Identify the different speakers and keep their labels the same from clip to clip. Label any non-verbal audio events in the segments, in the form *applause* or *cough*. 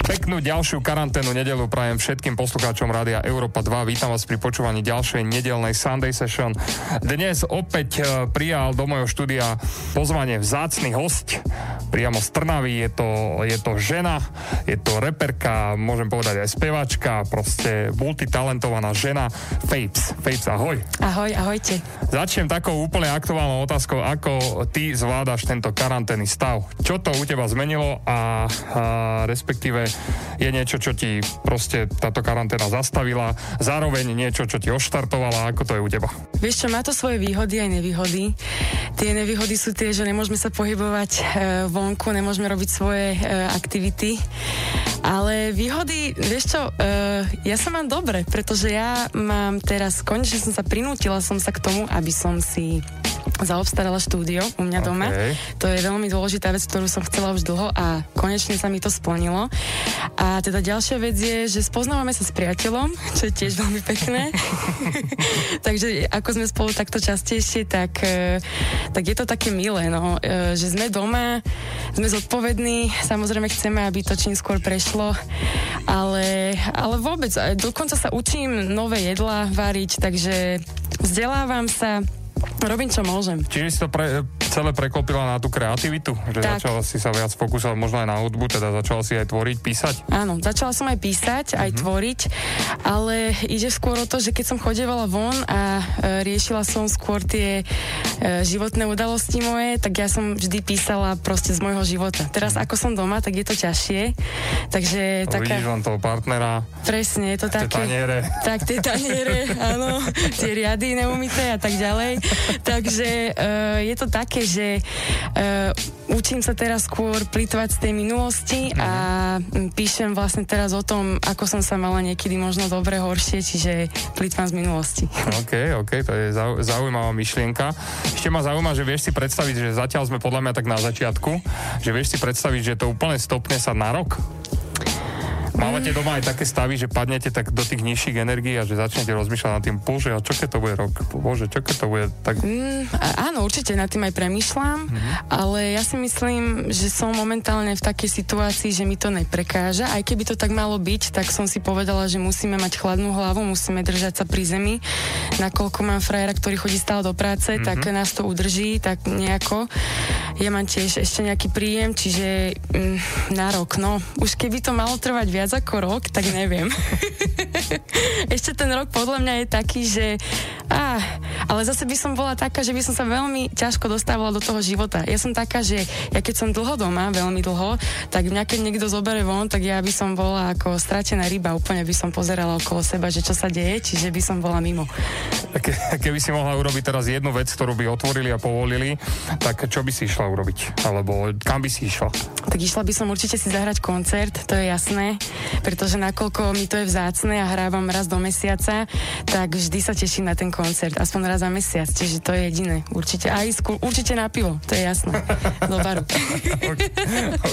Speaker 1: Peknú ďalšiu karanténu nedelu prajem všetkým poslucháčom Rádia Európa 2. Vítam vás pri počúvaní ďalšej nedelnej Sunday Session. Dnes opäť e, prijal do mojho štúdia pozvanie vzácny host priamo z Trnavy. Je to, je to žena, je to reperka, môžem povedať aj spevačka, proste multitalentovaná žena. Fapes. Fapes, ahoj.
Speaker 2: Ahoj, ahojte.
Speaker 1: Začnem takou úplne aktuálnou otázkou, ako ty zvládaš tento karanténny stav. Čo to u teba zmenilo a, a respektíve je niečo, čo ti proste táto karanténa zastavila, zároveň niečo, čo ti oštartovala, ako to je u teba?
Speaker 2: Vieš čo, má to svoje výhody aj nevýhody. Tie nevýhody sú tie, že nemôžeme sa pohybovať e, vonku, nemôžeme robiť svoje e, aktivity. Ale výhody, vieš čo, e, ja sa mám dobre, pretože ja mám teraz, konečne som sa prinútila som sa k tomu, aby som si zaobstarala štúdio u mňa okay. doma. To je veľmi dôležitá vec, ktorú som chcela už dlho a konečne sa mi to splnilo. A teda ďalšia vec je, že spoznávame sa s priateľom, čo je tiež veľmi pekné. *laughs* Takže ako sme spolu takto častejšie, tak, e, tak je to také milé, no, e, že sme doma, sme zodpovední, samozrejme chceme, aby to čím skôr prešlo, ale, ale vôbec, dokonca sa učím nové jedlá variť, takže vzdelávam sa, Robím, čo môžem.
Speaker 1: Čiže si to pre, celé preklopila na tú kreativitu? Že tak. začala si sa viac fokusovať možno aj na hudbu, teda začala si aj tvoriť, písať?
Speaker 2: Áno, začala som aj písať, aj mm-hmm. tvoriť, ale ide skôr o to, že keď som chodievala von a e, riešila som skôr tie e, životné udalosti moje, tak ja som vždy písala proste z môjho života. Teraz mm. ako som doma, tak je to ťažšie. Takže
Speaker 1: to taká... Vidíš len toho partnera.
Speaker 2: Presne, je to také...
Speaker 1: taniere.
Speaker 2: Tak, tie taniere, áno, tie riady neumité a tak ďalej. *laughs* Takže uh, je to také, že uh, učím sa teraz skôr plitovať z tej minulosti mm. a píšem vlastne teraz o tom, ako som sa mala niekedy možno dobre, horšie, čiže plitvám z minulosti. *laughs*
Speaker 1: OK, OK, to je zaujímavá myšlienka. Ešte ma zaujíma, že vieš si predstaviť, že zatiaľ sme podľa mňa tak na začiatku, že vieš si predstaviť, že to úplne stopne sa na rok? Mávate doma aj také stavy, že padnete tak do tých nižších energií a že začnete rozmýšľať nad tým, bože, a čo keď to bude rok? Bože, čo keď to bude tak...
Speaker 2: Mm, áno, určite nad tým aj premýšľam, mm-hmm. ale ja si myslím, že som momentálne v takej situácii, že mi to neprekáža. Aj keby to tak malo byť, tak som si povedala, že musíme mať chladnú hlavu, musíme držať sa pri zemi. Nakoľko mám frajera, ktorý chodí stále do práce, mm-hmm. tak nás to udrží, tak nejako. Ja mám tiež ešte nejaký príjem, čiže mm, na rok, no. Už keby to malo trvať viac viac ako rok, tak neviem. *laughs* Ešte ten rok podľa mňa je taký, že á, ale zase by som bola taká, že by som sa veľmi ťažko dostávala do toho života. Ja som taká, že ja keď som dlho doma, veľmi dlho, tak mňa keď niekto zobere von, tak ja by som bola ako stratená ryba, úplne by som pozerala okolo seba, že čo sa deje, čiže by som bola mimo.
Speaker 1: Ke, keby si mohla urobiť teraz jednu vec, ktorú by otvorili a povolili, tak čo by si išla urobiť? Alebo kam by si išla?
Speaker 2: Tak išla by som určite si zahrať koncert, to je jasné pretože nakoľko mi to je vzácne a hrávam raz do mesiaca, tak vždy sa teším na ten koncert, aspoň raz za mesiac, čiže to je jediné. Určite aj skú, určite na pivo, to je jasné. Do baru. *laughs*
Speaker 1: OK,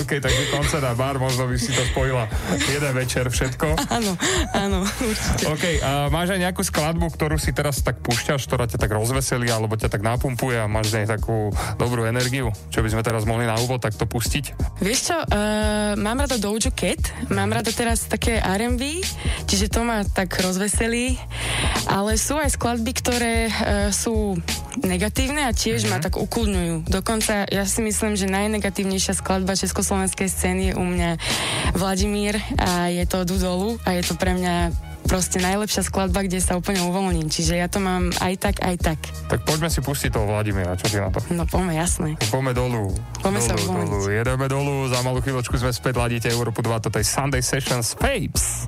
Speaker 1: okay takže koncert a bar, možno by si to spojila jeden večer všetko.
Speaker 2: Áno, áno, určite.
Speaker 1: OK, a máš aj nejakú skladbu, ktorú si teraz tak púšťaš, ktorá ťa tak rozveselí, alebo ťa tak napumpuje a máš z nej takú dobrú energiu, čo by sme teraz mohli na úvod takto pustiť?
Speaker 2: Vieš čo, uh, mám rada Doja Cat, mám rada teraz také R&B, čiže to ma tak rozveselí, ale sú aj skladby, ktoré uh, sú negatívne a tiež mm-hmm. ma mhm. tak ukludňujú. Dokonca ja si myslím, že najnegatívnejšia skladba československej scény je u mňa Vladimír a je to Dudolu a je to pre mňa proste najlepšia skladba, kde sa úplne uvoľním. Čiže ja to mám aj tak, aj tak.
Speaker 1: Tak poďme si pustiť toho Vladimíra, čo si na to?
Speaker 2: No poďme, jasné.
Speaker 1: Poďme dolu.
Speaker 2: Poďme dolu, sa dolu.
Speaker 1: Jedeme dolu, za malú chvíľočku sme späť, ladíte Európu 2, toto je Sunday Sessions Papes.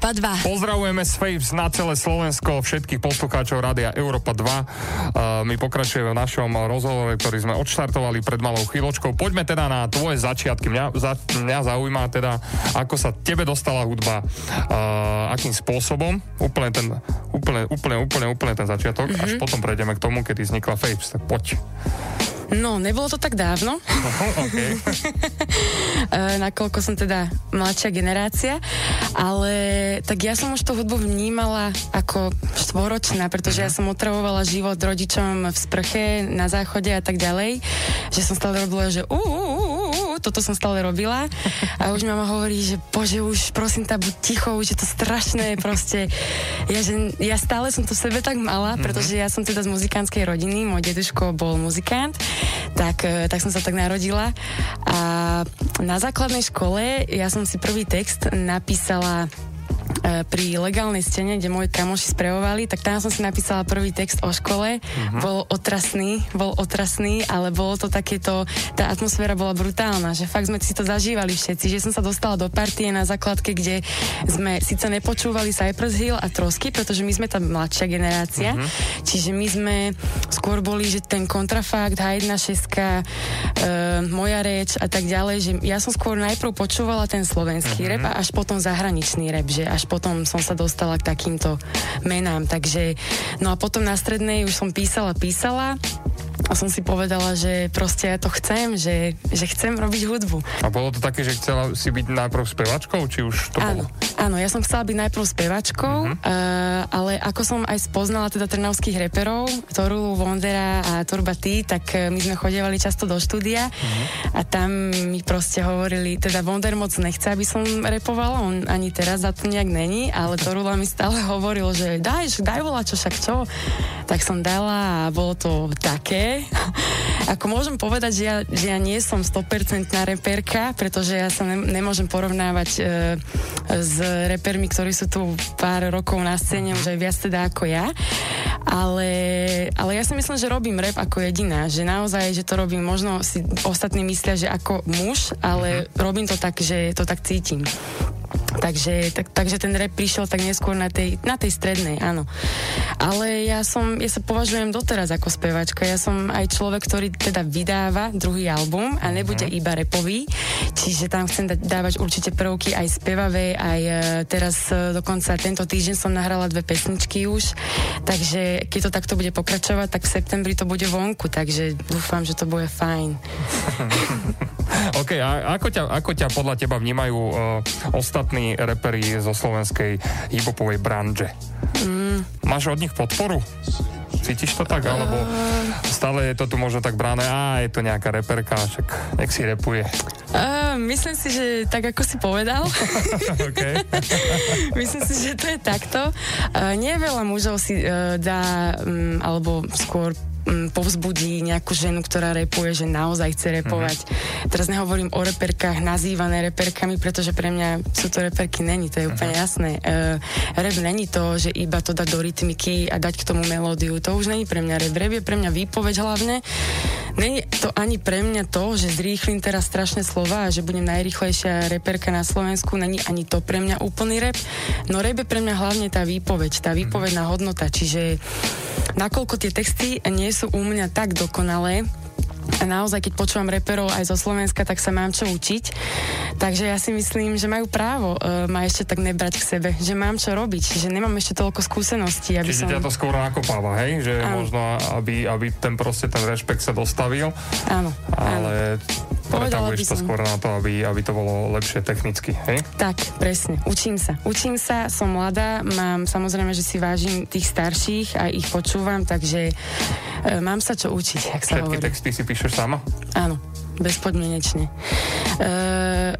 Speaker 3: Európa 2.
Speaker 1: Pozdravujeme z Faves na celé Slovensko, všetkých poslucháčov Rádia Európa 2. Uh, my pokračujeme v našom rozhovore, ktorý sme odštartovali pred malou chvíľočkou. Poďme teda na tvoje začiatky. Mňa, za, mňa zaujíma teda, ako sa tebe dostala hudba, uh, akým spôsobom, úplne ten, úplne, úplne, úplne, úplne ten začiatok, mm-hmm. až potom prejdeme k tomu, kedy vznikla Faves. Tak poď.
Speaker 2: No, nebolo to tak dávno,
Speaker 1: okay. *laughs*
Speaker 2: e, nakoľko som teda mladšia generácia, ale tak ja som už tú hudbu vnímala ako štvoročná, pretože ja som otravovala život rodičom v sprche, na záchode a tak ďalej, že som stále robila, že uh, uh, uh, uh, toto som stále robila. A už mama hovorí, že bože, už prosím tá, buď ticho, už je to strašné, proste. Ja, že, ja stále som to v sebe tak mala, pretože ja som teda z muzikánskej rodiny, môj deduško bol muzikant, tak, e, tak som sa tak narodila. A na základnej škole ja som si prvý text napísala pri legálnej scéne, kde moji kamoši sprevovali, tak tam som si napísala prvý text o škole. Uh-huh. Bol otrasný, bol otrasný, ale bolo to takéto, tá atmosféra bola brutálna, že fakt sme si to zažívali všetci, že som sa dostala do partie na základke, kde sme síce nepočúvali Cypress Hill a Trosky, pretože my sme tá mladšia generácia, uh-huh. čiže my sme skôr boli, že ten kontrafakt, Hajdna šeska, e, moja reč a tak ďalej, že ja som skôr najprv počúvala ten slovenský uh-huh. rap a až potom zahraničný rap, že až potom som sa dostala k takýmto menám. Takže, no a potom na strednej už som písala, písala a som si povedala, že proste ja to chcem, že, že chcem robiť hudbu.
Speaker 1: A bolo to také, že chcela si byť najprv spevačkou, či už to
Speaker 2: Áno,
Speaker 1: bolo?
Speaker 2: áno, ja som chcela byť najprv spevačkou, uh-huh. uh, ale ako som aj spoznala teda trnavských reperov, Torulu, Vondera a Turba T, tak uh, my sme chodievali často do štúdia uh-huh. a tam mi proste hovorili, teda Vonder moc nechce, aby som repovala, on ani teraz za to nejak není, ale Torula mi stále hovoril, že daj, daj volá čo, však čo? Tak som dala a bolo to také. Ako môžem povedať, že ja, že ja nie som 100% reperka, pretože ja sa ne, nemôžem porovnávať e, s repermi, ktorí sú tu pár rokov na scéne, už aj viac teda ako ja. Ale, ale ja si myslím, že robím rap ako jediná, že naozaj, že to robím, možno si ostatní myslia, že ako muž, ale robím to tak, že to tak cítim. Takže, tak, takže ten rap prišiel tak neskôr na tej, na tej strednej, áno. Ale ja som, ja sa považujem doteraz ako spevačka. Ja som aj človek, ktorý teda vydáva druhý album a nebude
Speaker 1: Mhm.
Speaker 2: iba repový, čiže tam chcem dať, dávať určite prvky aj spevavé, aj e, teraz e, dokonca tento týždeň som nahrala dve pesničky už, takže keď to takto bude pokračovať, tak v septembri to bude vonku, takže dúfam, že to bude fajn. *laughs*
Speaker 1: OK, a ako ťa, ako ťa podľa teba vnímajú uh, ostatní reperi zo slovenskej hiphopovej branže? Mm. Máš od nich podporu? Cítiš to tak? Alebo stále je to tu možno tak bráne, a je to nejaká reperka, však nech si repuje.
Speaker 2: Uh, myslím si, že tak ako si povedal. *laughs* *laughs* Myslím si, že to je takto. Uh, nie veľa mužov si uh, dá, um, alebo skôr um, povzbudí nejakú ženu, ktorá repuje, že naozaj chce repovať. Mm-hmm. Teraz nehovorím o reperkách nazývané reperkami, pretože pre mňa sú to reperky, není, to je úplne jasné. Uh, rap není to, že iba to dať do rytmiky a dať k tomu melódiu. To už není pre mňa rap. Rap je pre mňa výpoveď hlavne. Není to ani pre mňa to, že zrýchlim teraz strašné slova a že budem najrychlejšia reperka na Slovensku. Není ani to pre mňa úplný rap. No rap je pre mňa hlavne tá výpoveď, tá výpovedná hodnota. Čiže nakoľko tie texty nie sú u mňa tak dokonalé, a naozaj, keď počúvam reperov aj zo Slovenska, tak sa mám čo učiť. Takže ja si myslím, že majú právo uh, ma ešte tak nebrať k sebe, že mám čo robiť, že nemám ešte toľko skúseností, aby
Speaker 1: Čiže
Speaker 2: som...
Speaker 1: ťa to skôr nakopáva, hej? Že
Speaker 2: Áno.
Speaker 1: možno, aby, aby ten proste ten rešpekt sa dostavil.
Speaker 2: Áno, áno.
Speaker 1: Ale
Speaker 2: Povedala
Speaker 1: pretavuješ
Speaker 2: som.
Speaker 1: skôr na to, aby, aby to bolo lepšie technicky, hej?
Speaker 2: Tak, presne. Učím sa. Učím sa, som mladá, mám samozrejme, že si vážim tých starších a ich počúvam, takže e, mám sa čo učiť, ak sa
Speaker 1: Všetky
Speaker 2: hovorí.
Speaker 1: texty si píšeš sama?
Speaker 2: Áno, bezpodmienečne. E,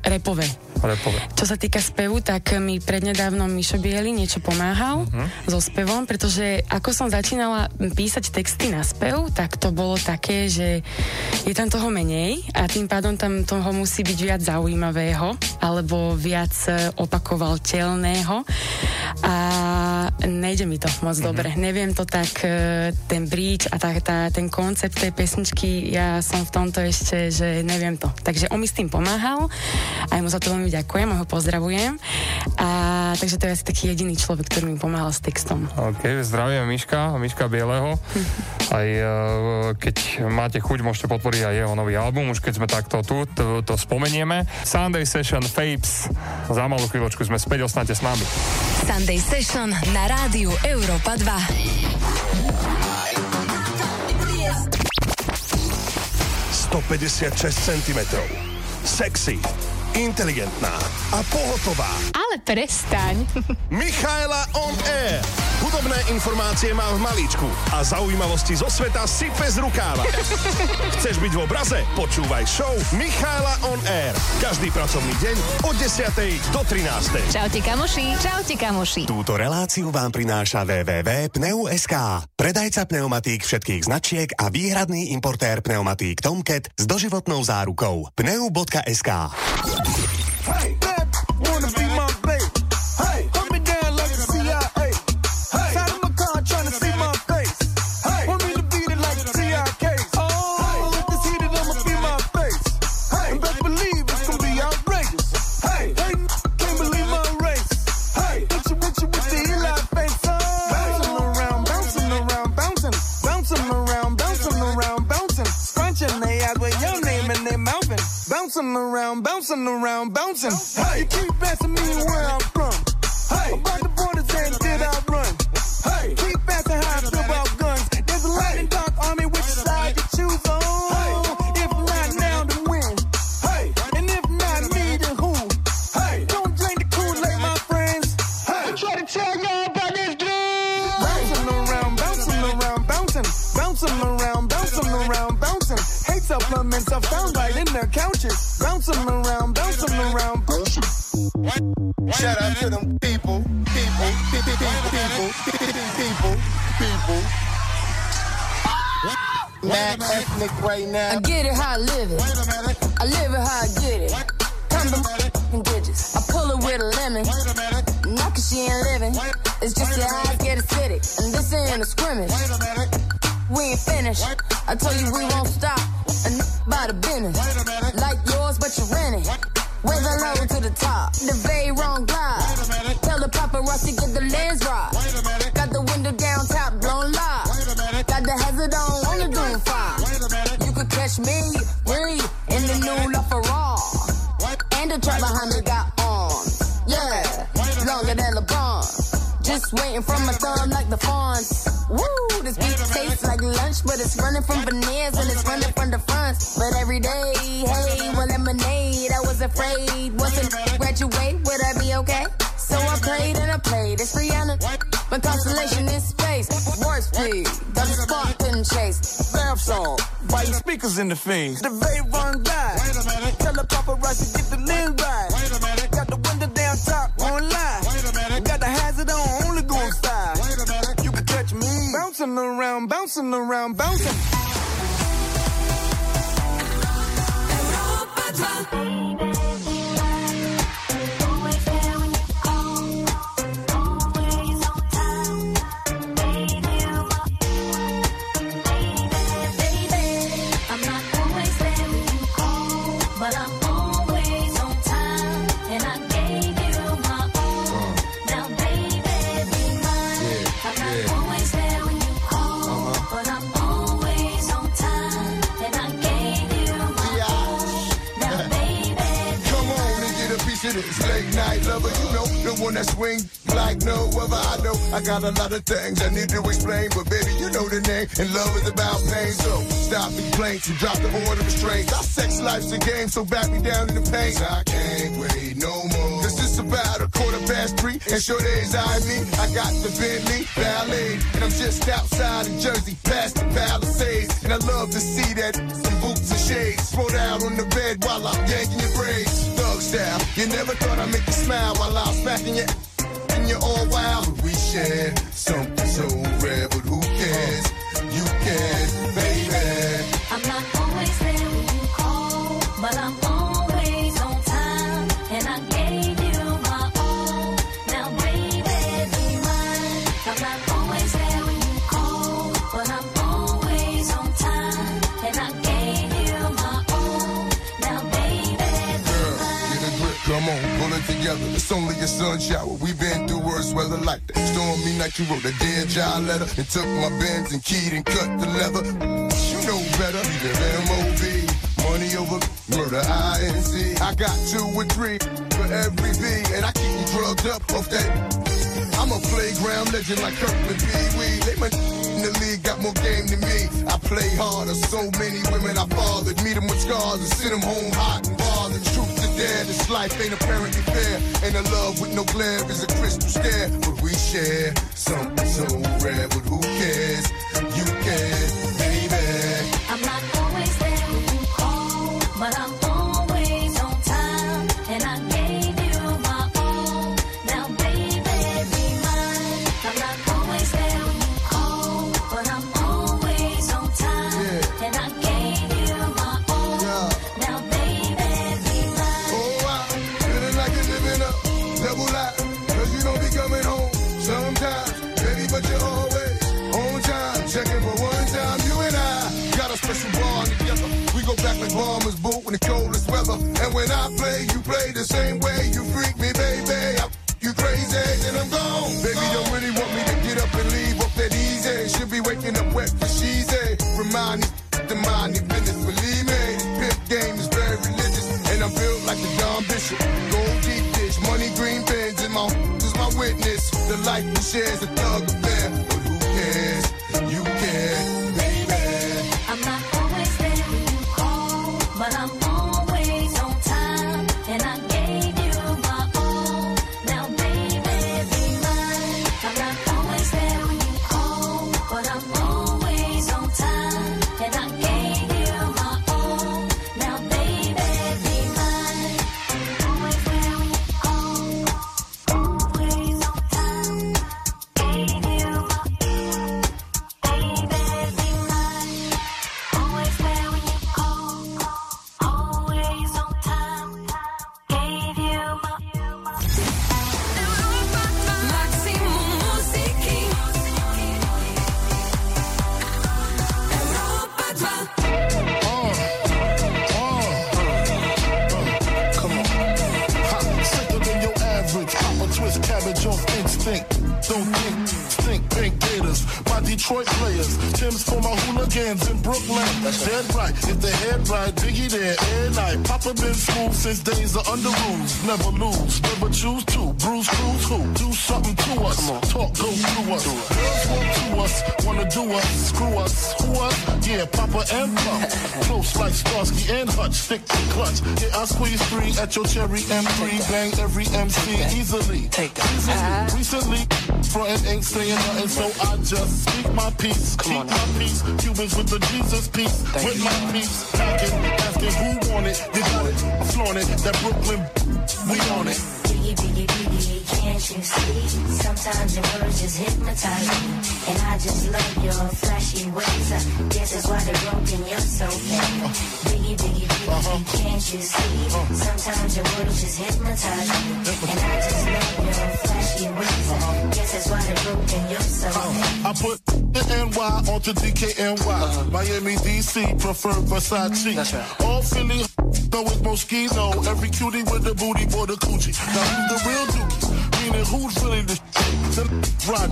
Speaker 2: repové.
Speaker 1: Repové.
Speaker 2: Čo sa týka spevu, tak mi prednedávnom Mišo Bieli niečo pomáhal uh-huh. so spevom, pretože ako som začínala písať texty na spev, tak to bolo také, že je tam toho menej a tým pádom tam toho musí byť viac zaujímavého alebo viac e, opakovateľného a nejde mi to moc uh-huh. dobre. Neviem to tak, e, ten bridge a tá, tá, ten koncept tej pesničky, ja som v tomto ešte, že neviem to. Takže on mi s tým pomáhal, aj mu za to veľmi ďakujem a ho pozdravujem. A takže to je asi taký jediný človek, ktorý mi pomáhal s textom.
Speaker 1: OK, zdravím Miška, Miška Bieleho. *laughs* Aj e, keď máte chuť, môžete podporiť aj jeho nový album, už keď sme takto tu, to, to spomenieme. Sunday Session Fapes. Za malú chvíľočku sme späť, ostaňte s nami.
Speaker 4: Sunday Session na rádiu Európa 2.
Speaker 5: 156 cm. Sexy, inteligentná a pohotová.
Speaker 6: Ale prestaň. *laughs*
Speaker 5: Michaela on air. Hudobné informácie má v malíčku a zaujímavosti zo sveta sype z rukáva. *laughs* Chceš byť v obraze? Počúvaj show Michaela on air. Každý pracovný deň od 10. do 13.
Speaker 6: Čaute kamoši. Čaute kamoši.
Speaker 7: Túto reláciu vám prináša www.pneu.sk. Predajca pneumatík všetkých značiek a výhradný importér pneumatík Tomcat s doživotnou zárukou. Pneu.sk
Speaker 8: Bouncing around, bouncing. You
Speaker 9: never thought I'd make you smile while I was smacking you. and you're all wild. But we share something so rare, but who cares? You can, baby. Together. It's only a sun shower. We've been through worse weather like that. Stormy night, you wrote a dear job letter and took my bends and keyed and cut the leather. You know better. Leave M.O.B. Money over murder, I-N-C. I got two or three for every B, and I keep them drugged up off that. I'm a playground legend like Kirkland Pee Wee. They my in the league got more game than me. I play harder. So many women I fathered. Meet them with scars and send them home hot and bothered. Truth to this life ain't apparently fair. And a love with no glare is a crystal stare. But we share something so rare. But who cares? You can, same way. You freak me, baby. You crazy, and I'm gone. Baby, don't really want me to get up and leave up that easy. Should be waking up wet for she's a Remind me, the mind the business, believe me. Pimp game is very religious, and I'm built like the Don Bishop. Gold deep dish, money green pins, and my is my witness. The life we share is a
Speaker 10: wanna do us, screw us. Who us? Yeah, Papa and Pump. *laughs* Close like Starsky and Hutch. Stick to clutch. Yeah, I squeeze three at your cherry M3. Bang every MC easily. Take that. Recently, frontin' ain't saying nothing, so I just speak my peace. Keep my peace. Cubans with the Jesus peace. with my peace. Packing, asking who want it. You got it. Flaunt it. That Brooklyn, we on it.
Speaker 11: Can't you see? Sometimes your words just hypnotize me. And I just love your flashy ways. I guess that's why they're broken, you're so mean. Biggie, biggie, biggie, can't you see? Sometimes your words just hypnotize me. And I just love your flashy ways. I guess that's why they're broken, you're so mean.
Speaker 10: Uh, I put the NY onto DKNY. Uh-huh. Miami, DC, prefer Versace. All Philly *laughs* Though it's Moschino, every cutie with the booty for the coochie. Now who's the real dookie? Meaning who's really the the rod?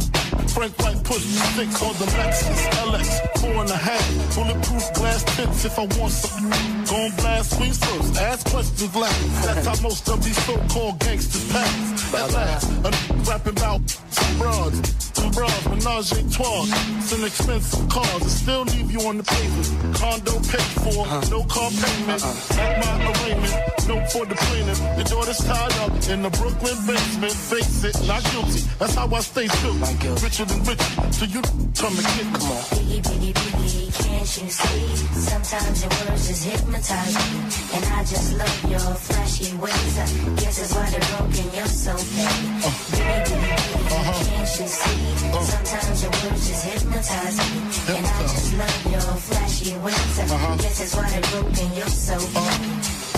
Speaker 10: Frank White push stick on the Lexus LX, four and a half. Bulletproof glass tips if I want something. Gon' blast squeeze first, ask questions last. That's how most of these so-called gangsters pass. At last, a rapping about some broads, some bras, menage a trois. It's an expensive cars, it still leave you on the pavement. Condo paid for, no car payment. At my arraignment, no for the plaintiff. Your daughter's tied up in the Brooklyn basement. Face it, not guilty. That's how I stay still. Richer than rich, so you come and get me.
Speaker 11: Biggie, biggie, biggie, can't you see? Sometimes your words just hypnotize me. And I just love your flashy ways. I guess that's why they're broken, you're so fake. Uh-huh. Biggie, biggie, biggie, can't you see? Uh-huh. Sometimes your words just hypnotize me. And I just love your flashy ways. Guess that's why they're broken, you're so fake.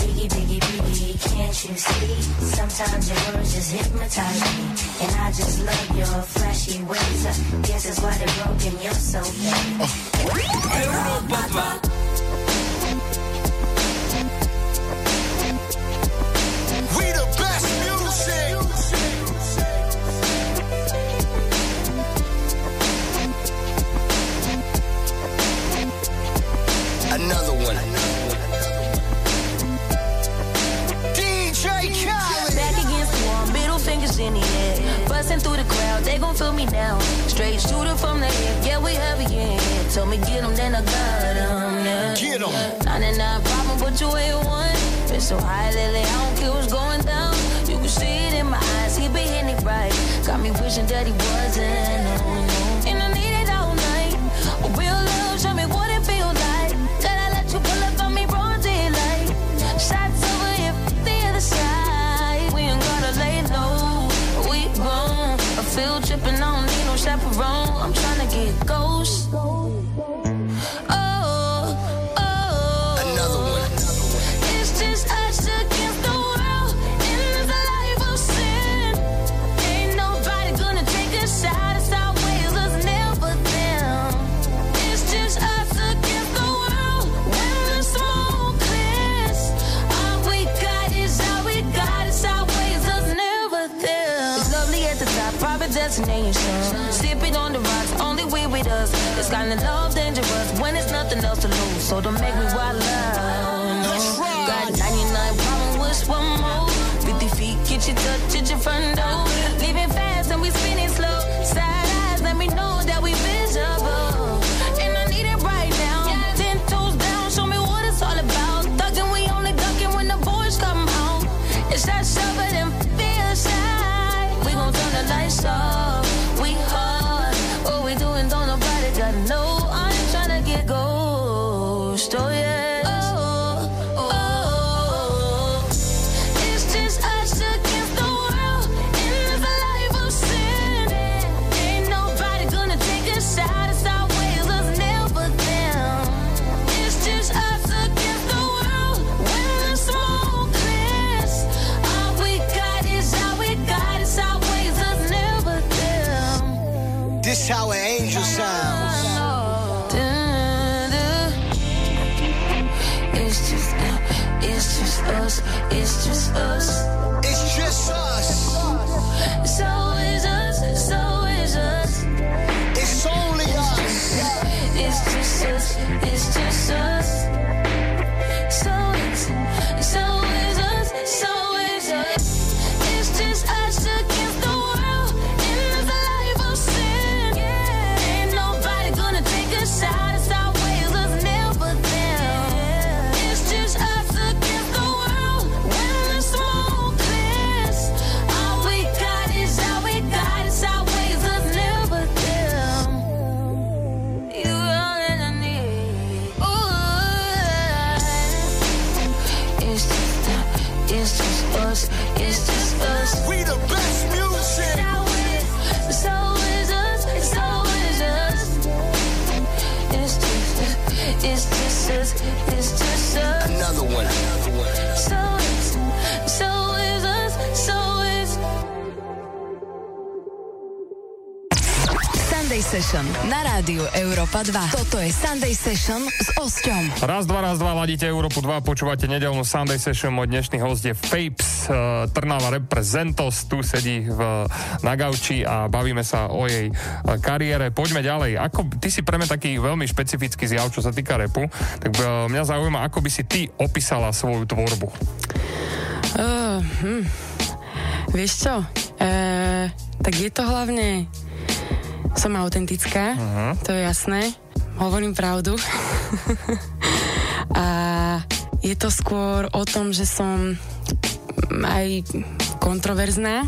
Speaker 11: Biggie, biggie, biggie, can't you see? Sometimes your words just hypnotize me. And I just love your flashy ways. Guess that's why they're broken, you're so fake.
Speaker 12: We
Speaker 3: in the. Busting through the crowd, they gon' feel me now. Straight shooter from the hip, yeah, we heavy here. Told me get 'em, then I got 'em, yeah.
Speaker 12: Get 'em.
Speaker 3: 99 problem, but you ain't one. Been so high lately, I don't care what's going down. You can see it in my eyes, he been hitting it right. Got me wishing that he wasn't. Chaperone. Private destination. Sipping on the rocks, only we with us. This kind of love dangerous when it's nothing else to lose. So don't make me wild out. Got 99 problems, wish one more. 50 feet, get your touch at your front door. Leaving fast and we spinning slow. Side eyes, let me know that we visible.
Speaker 4: Session na rádiu Európa 2. Toto je Sunday Session s Osťom.
Speaker 1: Raz, dva, raz, dva, ladíte Európu 2, počúvate nedelnú Sunday Session, môj dnešný host je Fapes, uh, Trnava reprezentos, tu sedí v, na gauči a bavíme sa o jej uh, kariére. Poďme ďalej. Ako, ty si pre mňa taký veľmi špecifický zjav, čo sa týka repu, tak uh, mňa zaujíma, ako by si ty opísala svoju tvorbu.
Speaker 2: Uh, hm. Vieš čo? Uh, tak je to hlavne... Som autentická, uh-huh. to je jasné. Hovorím pravdu. *laughs* a je to skôr o tom, že som aj kontroverzná,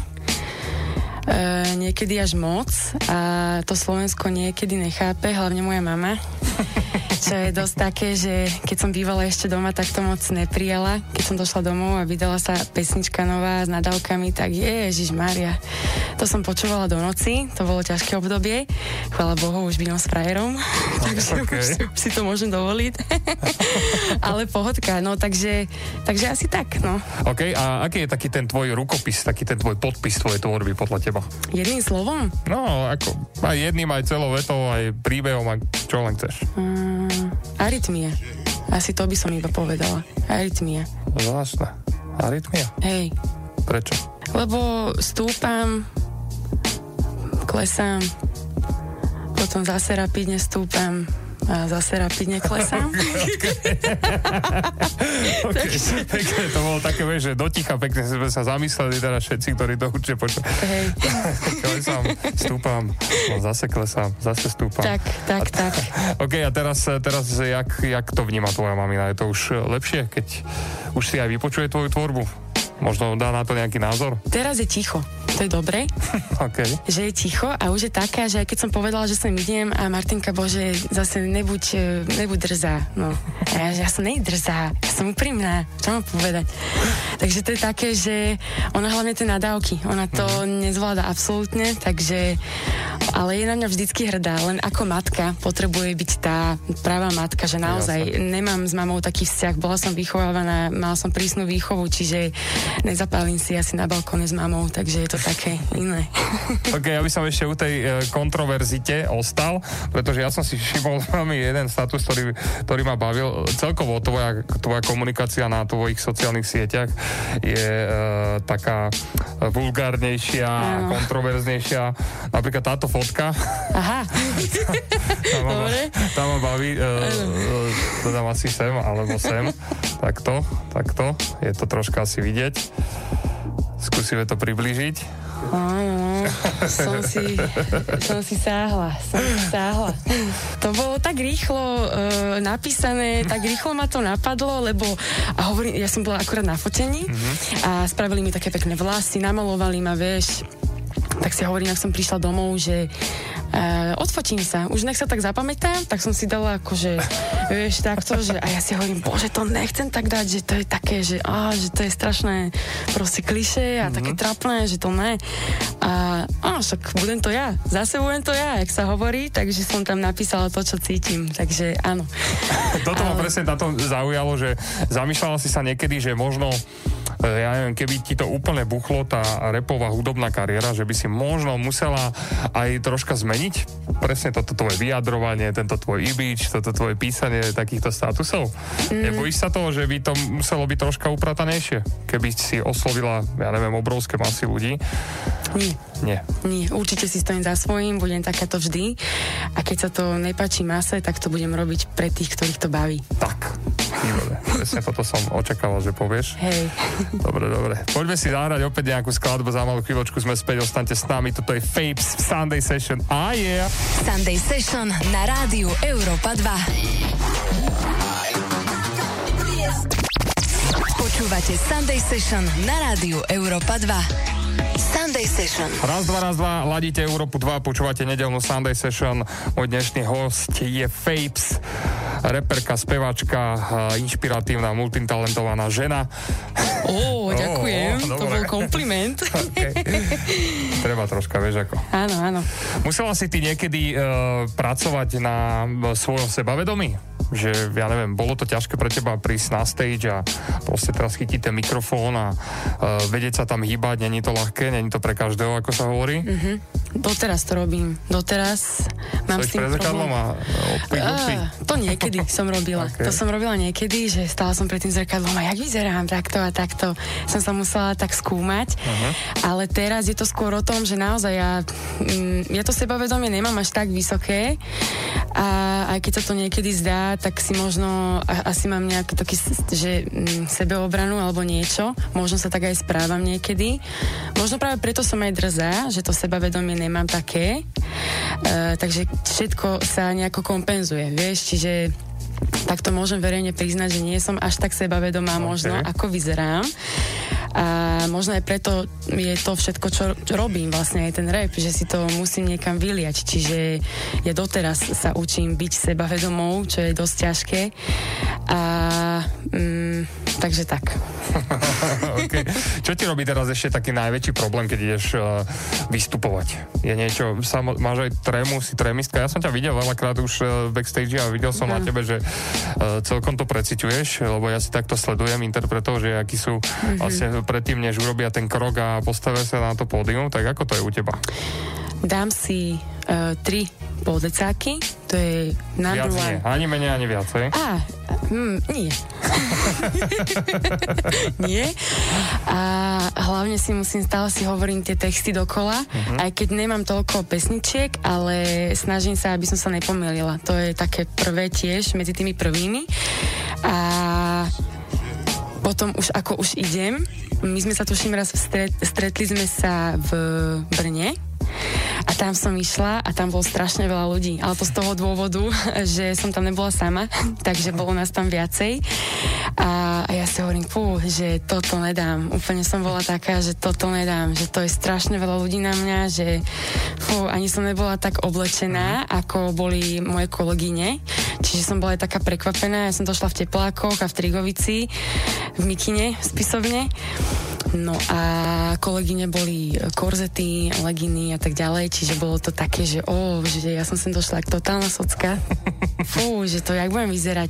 Speaker 2: Uh, niekedy až moc a to Slovensko niekedy nechápe, hlavne moja mama. *laughs* Čo je dosť také, že keď som bývala ešte doma, tak to moc neprijala. Keď som došla domov a vydala sa pesnička nová s nadávkami, tak Ježiš Maria. To som počúvala do noci, to bolo ťažké obdobie. Chvala Bohu, už bývam s frajerom, takže okay. už, si, to môžem dovoliť. *laughs* Ale pohodka, no takže, takže asi tak, no.
Speaker 1: OK, a aký je taký ten tvoj rukopis, taký ten tvoj podpis tvojej tvorby podľa teba?
Speaker 2: Jedným slovom?
Speaker 1: No, ako, aj jedným, aj celou vetou, aj príbehom, a čo len chceš.
Speaker 2: Um, arytmie. Asi to by som iba povedala. Arytmia.
Speaker 1: Zvláštne. Arytmia?
Speaker 2: Hej.
Speaker 1: Prečo?
Speaker 2: Lebo stúpam, klesám, potom zase rapidne stúpam, a zase rapidne klesám. *laughs*
Speaker 1: okay. Pekne, to bolo také, vieš, že doticha pekne sme sa zamysleli teda všetci, ktorí to určite počuli.
Speaker 2: Hej. *laughs*
Speaker 1: klesám, stúpam, no zase klesám, zase stúpam.
Speaker 2: Tak, tak,
Speaker 1: a,
Speaker 2: tak. *laughs*
Speaker 1: OK, a teraz, teraz jak, jak to vníma tvoja mamina? Je to už lepšie, keď už si aj vypočuje tvoju tvorbu? Možno dá na to nejaký názor?
Speaker 2: Teraz je ticho. To je dobre. *laughs*
Speaker 1: okay.
Speaker 2: Že je ticho a už je taká, že aj keď som povedala, že sem idem a Martinka, bože, zase nebuď, nebuď drzá. No. A ja, že ja som nej drzá, ja som úprimná. Čo mám povedať? Takže to je také, že ona hlavne tie nadávky, ona to mm-hmm. nezvláda absolútne, takže ale je na mňa vždycky hrdá, len ako matka potrebuje byť tá pravá matka, že naozaj Jasne. nemám s mamou taký vzťah, bola som vychovávaná, mala som prísnu výchovu, čiže nezapálim si asi na balkóne s mamou, takže je to také iné. *laughs*
Speaker 1: ok, ja by som ešte u tej e, kontroverzite ostal, pretože ja som si všimol *laughs* veľmi jeden status, ktorý, ktorý ma bavil. Celkovo tvoja, tvoja komunikácia na tvojich sociálnych sieťach je e, taká vulgárnejšia, Áno. kontroverznejšia. Napríklad táto fotka.
Speaker 2: Aha. *laughs*
Speaker 1: tá, ma, tá ma baví. E, to dám asi sem, alebo sem. Takto, takto. Je to troška asi vidieť. Skúsime to priblížiť.
Speaker 2: Áno, som si, som si sáhla, som si sáhla. To bolo tak rýchlo uh, napísané, tak rýchlo ma to napadlo, lebo a hovorím, ja som bola akurát na fotení mm-hmm. a spravili mi také pekné vlasy, namalovali ma, vieš, tak si hovorím, ak som prišla domov, že uh, odfotím sa. Už nech sa tak zapamätám, tak som si dala akože, vieš, takto, že a ja si hovorím, bože, to nechcem tak dať, že to je také, že, á, že to je strašné proste kliše a mm-hmm. také trapné, že to ne. A á, však budem to ja, zase budem to ja, jak sa hovorí, takže som tam napísala to, čo cítim, takže áno. *laughs*
Speaker 1: Toto ma presne na tom zaujalo, že zamýšľala si sa niekedy, že možno ja neviem, keby ti to úplne buchlo, tá repová hudobná kariéra, že by si možno musela aj troška zmeniť zmeniť? Presne toto tvoje vyjadrovanie, tento tvoj ibič, toto tvoje písanie takýchto statusov? Mm. Nebojíš sa toho, že by to muselo byť troška upratanejšie? Keby si oslovila, ja neviem, obrovské masy ľudí?
Speaker 2: Nie.
Speaker 1: Nie.
Speaker 2: Nie, určite si stojím za svojím, budem takáto vždy. A keď sa to nepáči mase, tak to budem robiť pre tých, ktorých to baví.
Speaker 1: Tak. Výborné. Presne toto som očakával, že povieš.
Speaker 2: Hej.
Speaker 1: Dobre, dobre. Poďme si zahrať opäť nejakú skladbu, za malú chvíľočku sme späť, ostaňte s nami. Toto je Fapes Sunday Session. A je. Yeah.
Speaker 4: Sunday Session na rádiu Európa 2. Počúvate Sunday Session na rádiu Európa 2. Sunday Session.
Speaker 1: Raz, dva, raz, dva, ladíte Európu 2, počúvate nedelnú Sunday Session. Môj dnešný host je Fapes, reperka, spevačka, inšpiratívna, multitalentovaná žena.
Speaker 2: Ó, ďakujem, oh, to bol kompliment. *laughs*
Speaker 1: okay. Treba troška, vieš ako.
Speaker 2: Áno, áno.
Speaker 1: Musela si ty niekedy uh, pracovať na svojom sebavedomí? že ja neviem, bolo to ťažké pre teba prísť na stage a proste teraz chytiť ten mikrofón a uh, vedieť sa tam hýbať, není to ľahké, není to pre každého, ako sa hovorí?
Speaker 2: Mm-hmm. Doteraz to robím. Doteraz mám
Speaker 1: Stojíš
Speaker 2: s tým problém.
Speaker 1: a.
Speaker 2: Á, to niekedy som robila.
Speaker 1: Okay.
Speaker 2: To som robila niekedy, že stála som pred tým zrkadlom a jak vyzerám takto a takto. Som sa musela tak skúmať.
Speaker 1: Mhm.
Speaker 2: Ale teraz je to skôr o tom, že naozaj ja, mm, ja to sebavedomie nemám až tak vysoké a aj keď sa to niekedy zdá, tak si možno a- asi mám nejaký taký, že mm, sebeobranu alebo niečo. Možno sa tak aj správam niekedy. Možno práve preto som aj drzá, že to sebavedomie nemám také. E, takže všetko sa nejako kompenzuje, vieš, čiže tak to môžem verejne priznať, že nie som až tak sebavedomá okay. možno, ako vyzerám. A možno aj preto je to všetko, čo, čo robím, vlastne aj ten rap, že si to musím niekam vyliať. Čiže ja doteraz sa učím byť sebavedomou, čo je dosť ťažké. A mm, takže tak. *laughs*
Speaker 1: okay. Čo ti robí teraz ešte taký najväčší problém, keď ideš uh, vystupovať? Je niečo, samo, máš aj trému, si trémistka. Ja som ťa videl veľakrát už uh, backstage a videl som na
Speaker 2: Mhm.
Speaker 1: tebe, že celkom to preciťuješ, lebo ja si takto sledujem interpretov, že akí sú
Speaker 2: Mhm.
Speaker 1: vlastne predtým, než urobia ten krok a postavia sa na to pódium, tak ako to je u teba?
Speaker 2: Dám si uh, tri podecáky, to je number
Speaker 1: Viac
Speaker 2: one.
Speaker 1: nie, ani menej, ani viacej.
Speaker 2: Á, hm, nie. *laughs* nie. A hlavne si musím, stále si hovorím tie texty dokola,
Speaker 13: Mhm.
Speaker 2: aj keď nemám toľko pesničiek, ale snažím sa, aby som sa nepomýlila. To je také prvé tiež medzi tými prvými. A potom už ako už idem, my sme sa tuším raz stret, stretli sme sa v Brne a tam som išla a tam bolo strašne veľa ľudí, ale to z toho dôvodu, *laughs* že som tam nebola sama, *laughs* takže bolo nás tam viacej. A, a ja si hovorím, fú, že toto nedám. Úplne som bola taká, že toto nedám, že to je strašne veľa ľudí na mňa, že fú, ani som nebola tak oblečená, ako boli moje kolegyne, čiže som bola aj taká prekvapená, ja som došla v teplákoch a v Trigovici, v mikine, spisovne. No a kolegyne boli korzety, leginy a tak ďalej, čiže bolo to také, že o, že ja som sem došla ako totálna socka. Fú, že to jak budem vyzerať.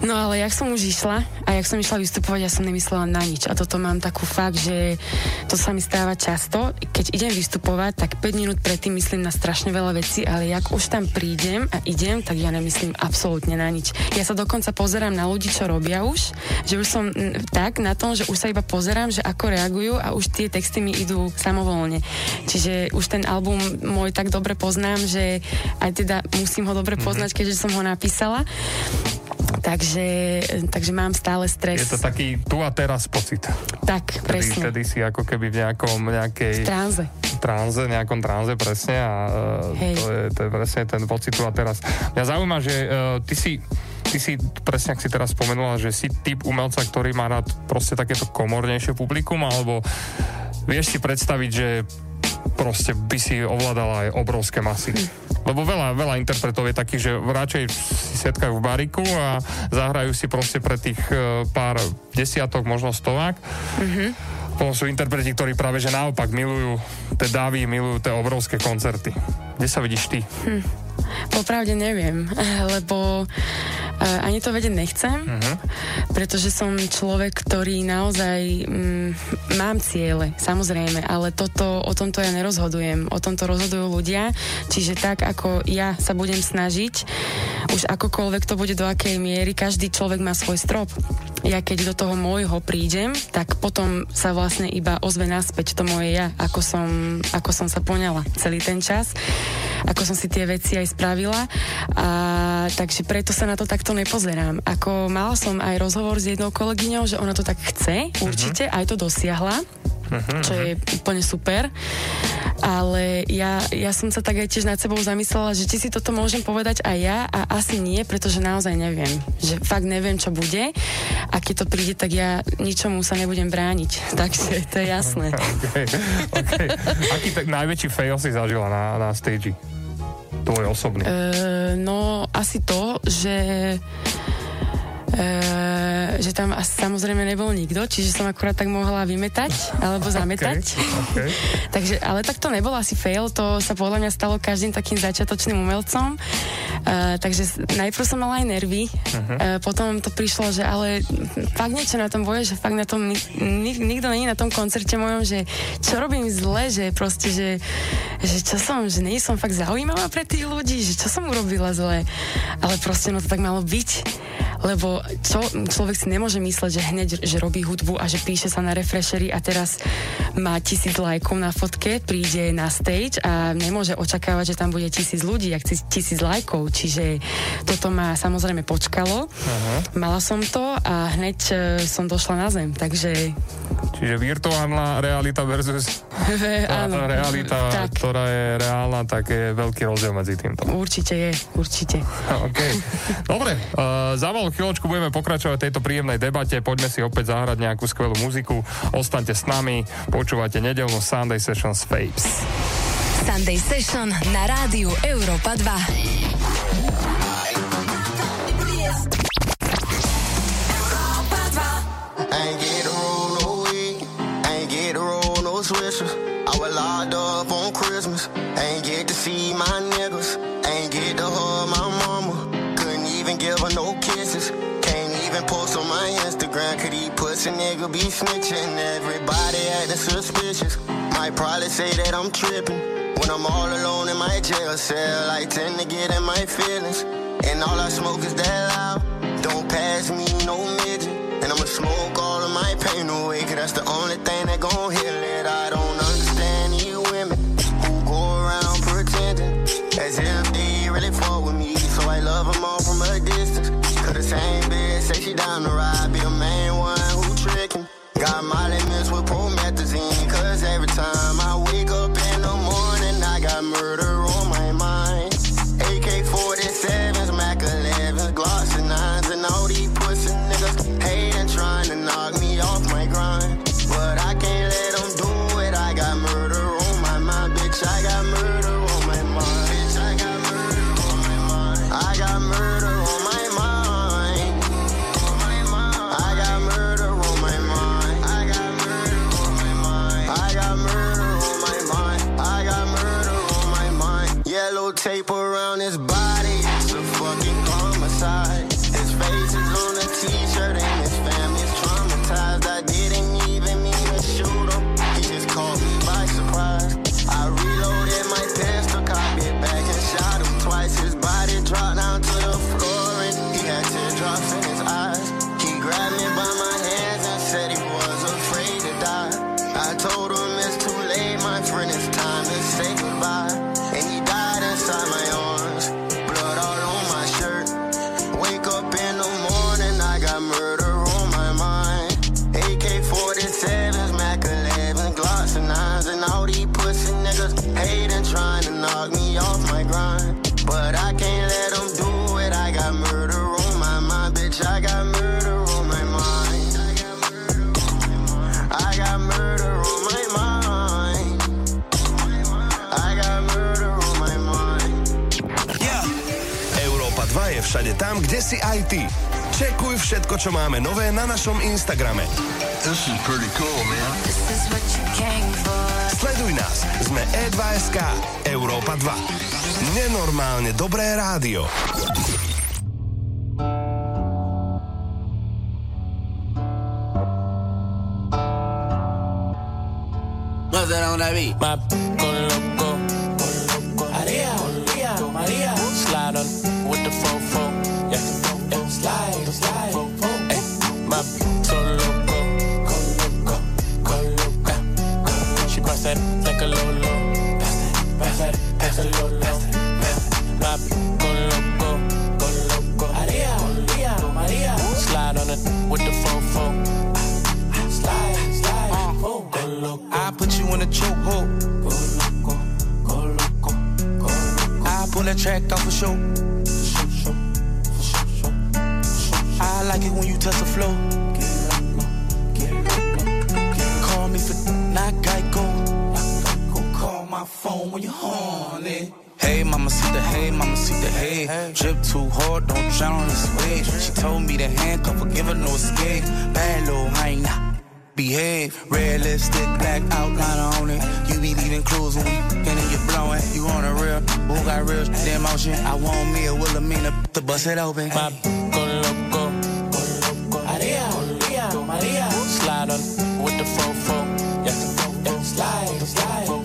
Speaker 2: No ale jak som už išla a jak som išla vystupovať, ja som nemyslela na nič. A toto mám takú fakt, že to sa mi stáva často. Keď idem vystupovať, tak 5 minút predtým myslím na strašne veľa vecí, ale jak už tam prídem a idem, tak ja nemyslím absolútne na nič. Ja sa dokonca pozerám na ľudí, čo robia už, že už som mm, tak na tom, že už sa iba pozerám, že ako reagujú a už tie texty mi idú samovolne. Čiže už ten album môj tak dobre poznám, že aj teda musím ho dobre poznať, keďže som ho napísala. Takže, takže mám stále stres.
Speaker 1: Je to taký tu a teraz pocit.
Speaker 2: Tak,
Speaker 1: Vtedy,
Speaker 2: presne.
Speaker 1: vtedy si ako keby v nejakom, nejakej...
Speaker 2: V tranze.
Speaker 1: tranze, nejakom tranze presne a
Speaker 2: Hej.
Speaker 1: to, je, to je presne ten pocit tu a teraz. Mňa zaujíma, že uh, ty si ty si presne, ak si teraz spomenula, že si typ umelca, ktorý má rád proste takéto komornejšie publikum, alebo vieš si predstaviť, že proste by si ovládala aj obrovské masy. Lebo veľa, veľa interpretov je takých, že radšej si setkajú v bariku a zahrajú si proste pre tých e, pár desiatok, možno stovák.
Speaker 2: Mhm.
Speaker 1: Potom sú interpreti, ktorí práve že naopak milujú tie davy, milujú tie obrovské koncerty. Kde sa vidíš ty?
Speaker 2: Hm. Popravde neviem, *laughs* lebo uh, ani to vedieť nechcem,
Speaker 1: Mhm.
Speaker 2: pretože som človek, ktorý naozaj mm, mám ciele, samozrejme, ale toto, o tomto ja nerozhodujem, o tomto rozhodujú ľudia, čiže tak, ako ja sa budem snažiť, už akokoľvek to bude do akej miery, každý človek má svoj strop. Ja keď do toho môjho prídem, tak potom sa vlastne iba ozve naspäť to moje ja, ako som, ako som sa poňala celý ten čas, ako som si tie veci aj spravila. A, takže preto sa na to takto nepozerám. Ako mala som aj rozhovor s jednou kolegyňou, že ona to tak chce, určite, aj to dosiahla čo je úplne super. Ale ja, ja som sa tak aj tiež nad sebou zamyslela, že či si toto môžem povedať aj ja a asi nie, pretože naozaj neviem. Že fakt neviem, čo bude a keď to príde, tak ja ničomu sa nebudem brániť. *laughs* Takže to je jasné. *laughs*
Speaker 1: okay, okay. Aký tak najväčší fail si zažila na, na stage? Tvoj osobný.
Speaker 2: Uh, no, asi to, že Uh, že tam asi samozrejme nebol nikto, čiže som akurát tak mohla vymetať alebo *laughs* zametať.
Speaker 1: Okay, okay. *laughs*
Speaker 2: Takže, ale tak to nebol asi fail, to sa podľa mňa stalo každým takým začiatočným umelcom. Uh, takže najprv som mala aj nervy,
Speaker 1: Mhm.
Speaker 2: uh, potom to prišlo, že ale fakt niečo na tom boje, že fakt na tom nik, nik, nikto není na tom koncerte mojom, že čo robím zle, že proste, že, že čo som, že nie som fakt zaujímavá pre tých ľudí, že čo som urobila zle. Ale proste no to tak malo byť, lebo čo, človek si nemôže mysleť, že hneď, že robí hudbu a že píše sa na refreshery a teraz má tisíc lajkov na fotke, príde na stage a nemôže očakávať, že tam bude tisíc ľudí, ak tis- tisíc lajkov, čiže toto ma samozrejme počkalo.
Speaker 1: Aha.
Speaker 2: Mala som to a hneď e, som došla na zem, takže
Speaker 1: Čiže virtuálna realita versus *laughs*
Speaker 2: áno.
Speaker 1: realita,
Speaker 2: Tak.
Speaker 1: ktorá je reálna, tak je veľký rozdiel medzi týmto.
Speaker 2: Určite je, určite. *laughs*
Speaker 1: OK. Dobre, uh, za malú chvíľočku budeme pokračovať v tejto príjemnej debate. Poďme si opäť zahrať nejakú skvelú muziku. Ostaňte s nami, počúvate nedelnú Sunday Session s Fapes.
Speaker 4: Sunday Session na rádiu Európa 2.
Speaker 13: Ain't get to roll no no. I was locked up on Christmas, ain't get to see my niggas, ain't get to hug my mama. Couldn't even give her no kisses, Instagram, could he pussy nigga be snitching? Everybody acting suspicious, might probably say that I'm tripping. When I'm all alone in my jail cell, I tend to get in my feelings, and all I smoke is that loud. Don't pass me no midget. And I'ma smoke all of my pain away, cause that's the only thing that gon' heal it. I don't understand these women who go around pretending as if they really fuck with me. So I love them all from a distance. Cause the same bitch say she down the ride, Got Molly
Speaker 5: taper si aj ty. Čekuj všetko, čo máme nové na našom Instagrame. This is pretty cool, man. Sleduj nás, sme E2SK, Európa 2. Nenormálne dobré rádio.
Speaker 14: That on that beat?
Speaker 15: Track off a show. I like it when you touch the floor. Call me for not Geico. Call my phone when you're horny.
Speaker 16: Hey, mama, see the hey, mama, see the hey. Drip too hard, don't drown on this wave. She told me to handcuff her, give her no escape. Bad little hyena. Behave, red lipstick, black outline on it. You be leaving clues when we f***ing and you blowing. You on a real, who got real shit in motion? I want me a Wilhelmina to bust it open.
Speaker 14: My go loco, Maria, Maria, Maria. Slide on with the fofo, yeah, yeah. Slide, slide,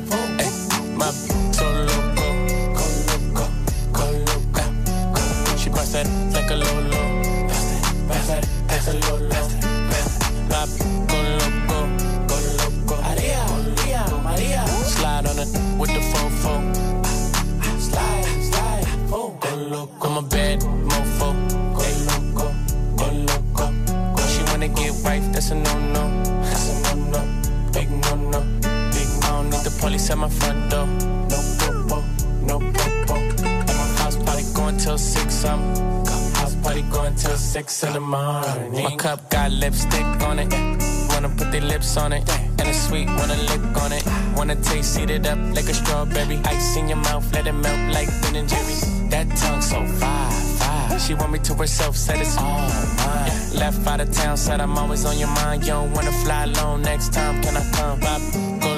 Speaker 14: police at my front door, no popo, no popo. At my house party going till six, I'm house party going till six in the morning. My cup got lipstick on it, wanna put their lips on it, and it's sweet, wanna lick on it, wanna taste it up like a strawberry, ice in your mouth, let it melt like Ben and Jerry's. That tongue so fire. She want me to herself, said it's all mine. Left out of town, said I'm always on your mind. You don't wanna fly alone next time, can I come? Pop, go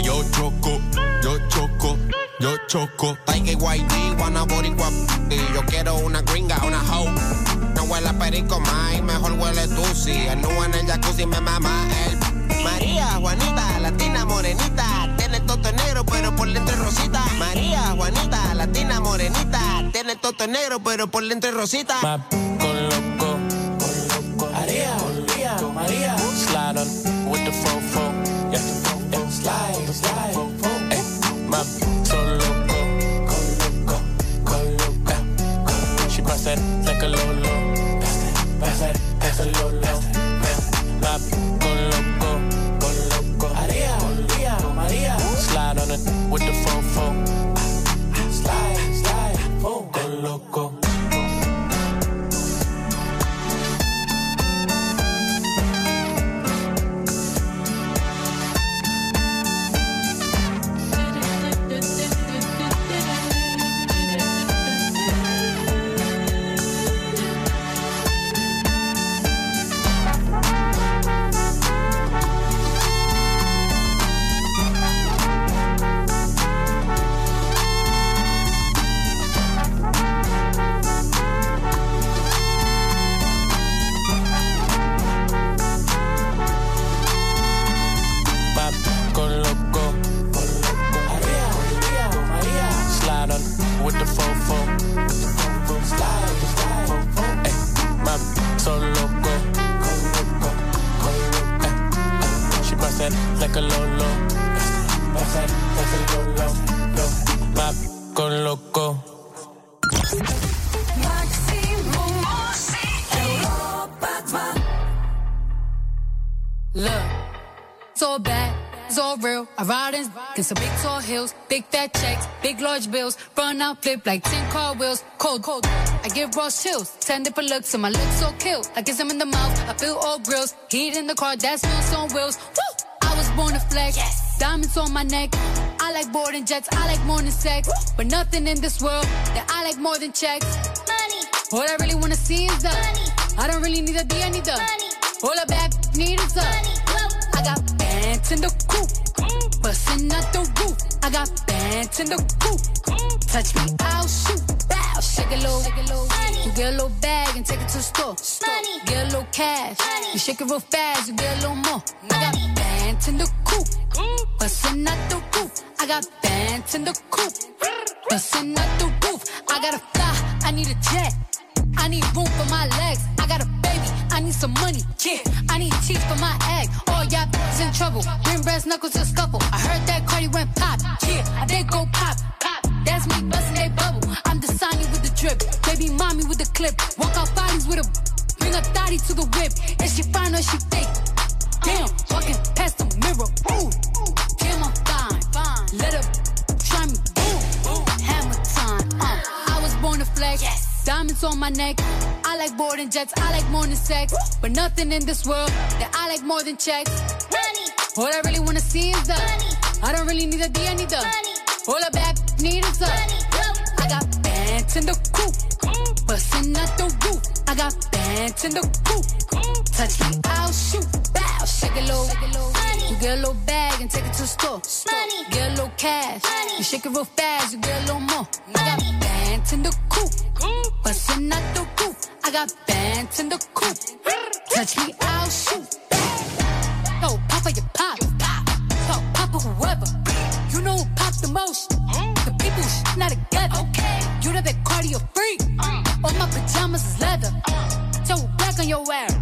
Speaker 17: yo choco, yo choco. Yo choco, Tiger YG, wanna boricua Y yo quiero una gringa, una hoe. No huele a perico más, mejor huele tú. Si el nu en el jacuzzi me mama el María, Juanita, latina morenita Tiene toto negro pero por dentro es rosita. María, Juanita, latina morenita Tiene toto negro pero por dentro es rosita.
Speaker 14: Go loco,
Speaker 18: big large bills, run out, flip like 10 car wheels, cold, cold. I give raw chills, 10 different looks, and my looks so kill. I kiss him in the mouth, I feel all grills, heat in the car, that's wheels on wheels. Woo! I was born to flex, diamonds on my neck. I like boarding jets, I like more than sex, but nothing in this world that I like more than checks. Money. All I really wanna see is the money. I don't really need a D, I need the money. All I back need is the money. I got bands in the coop, bustin' out the roof. I got bands in the coop. Touch me, I'll shoot. Bow, shake a little, you get a little bag and take it to the store. Get a little cash, you shake it real fast, you get a little more. I got bands in the coop, bustin' out the roof. I got bands in the coop, bustin' out the roof. I got a fly I need a jet. I need room for my legs. I got a baby. I need some money. Yeah. I need teeth for my egg. All y'all is in trouble. Bring brass knuckles to scuffle. I heard that Cardi went pop. Yeah. They go pop. Pop. That's me busting that bubble. I'm the Sonny with the drip. Baby mommy with the clip. Walk out bodies with a. Bring a thotty to the whip. Is she fine or she thick? Damn. Walking past the mirror. Ooh. Damn, I'm fine. Fine. Let her try me. Boom. Hammer time. Uh. I was born to flex. Diamonds on my neck. I like boarding jets. I like more than sex. But nothing in this world that I like more than checks. Money. What I really wanna see is the money. I don't really need a D, I need the money. All a bad need is the money. I got bands in the coop. Busting out the roof. I got bands in the coop. Touch me, I'll shoot. Bow, shake it low. You get a little bag and take it to the store. Money. Get a little cash. You shake it real fast, you get a little more. I got bands in the coop. Busting out the roof. I got bands in the coop. Touch me, I'll shoot. Yo, Papa, you pop. Yo, Papa, whoever. You know who pop the most? The people sh- not together. You the big cardio freak. All my pajamas is leather. So black on your ass.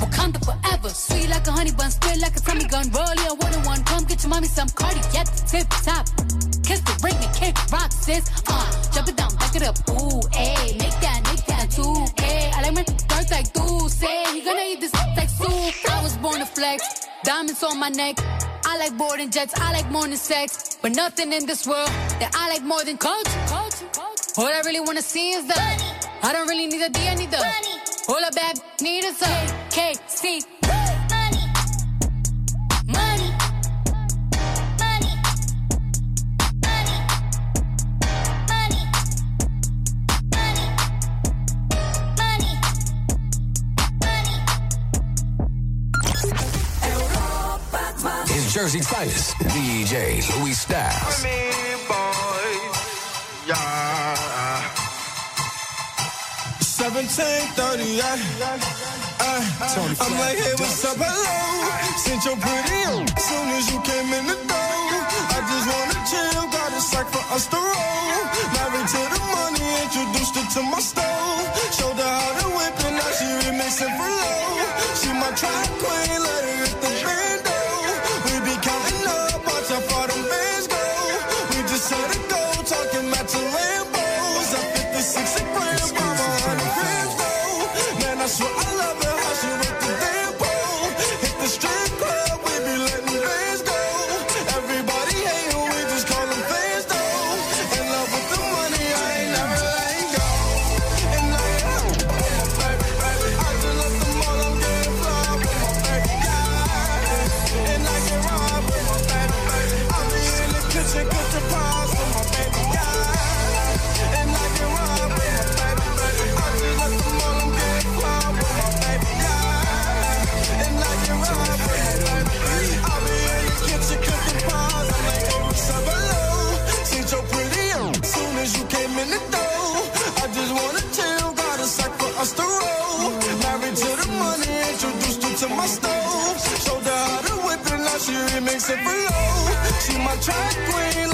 Speaker 18: Wakanda forever. Sweet like a honey bun, spit like a tummy gun. Rolling a one on one. Come get your mommy some cardi at the tip top. Kiss the ring and kick rock, sis. Uh, jump it down, back it up. Ooh, ayy. Make that, make that 2K. I like my dark like do say. He gonna eat this like soup. I was born to flex. Diamonds on my neck. I like boarding jets. I like than sex. But nothing in this world that I like more than culture. culture. All I really wanna see is the money. I don't really need a D, I need the money. All a bad need is a KC.
Speaker 19: Jersey's finest, DJ Louis Styles.
Speaker 12: Seventeen thirty, yeah. Uh, I'm like, hey, what's up, hello? Since you're pretty, soon as you came in the door, I just wanna chill, got a sack for us to roll. Married to the money, introduced her to my stove. Showed her how to whip and now she remixing for low. She my track queen, let her hit the bando. Low. She my track queen,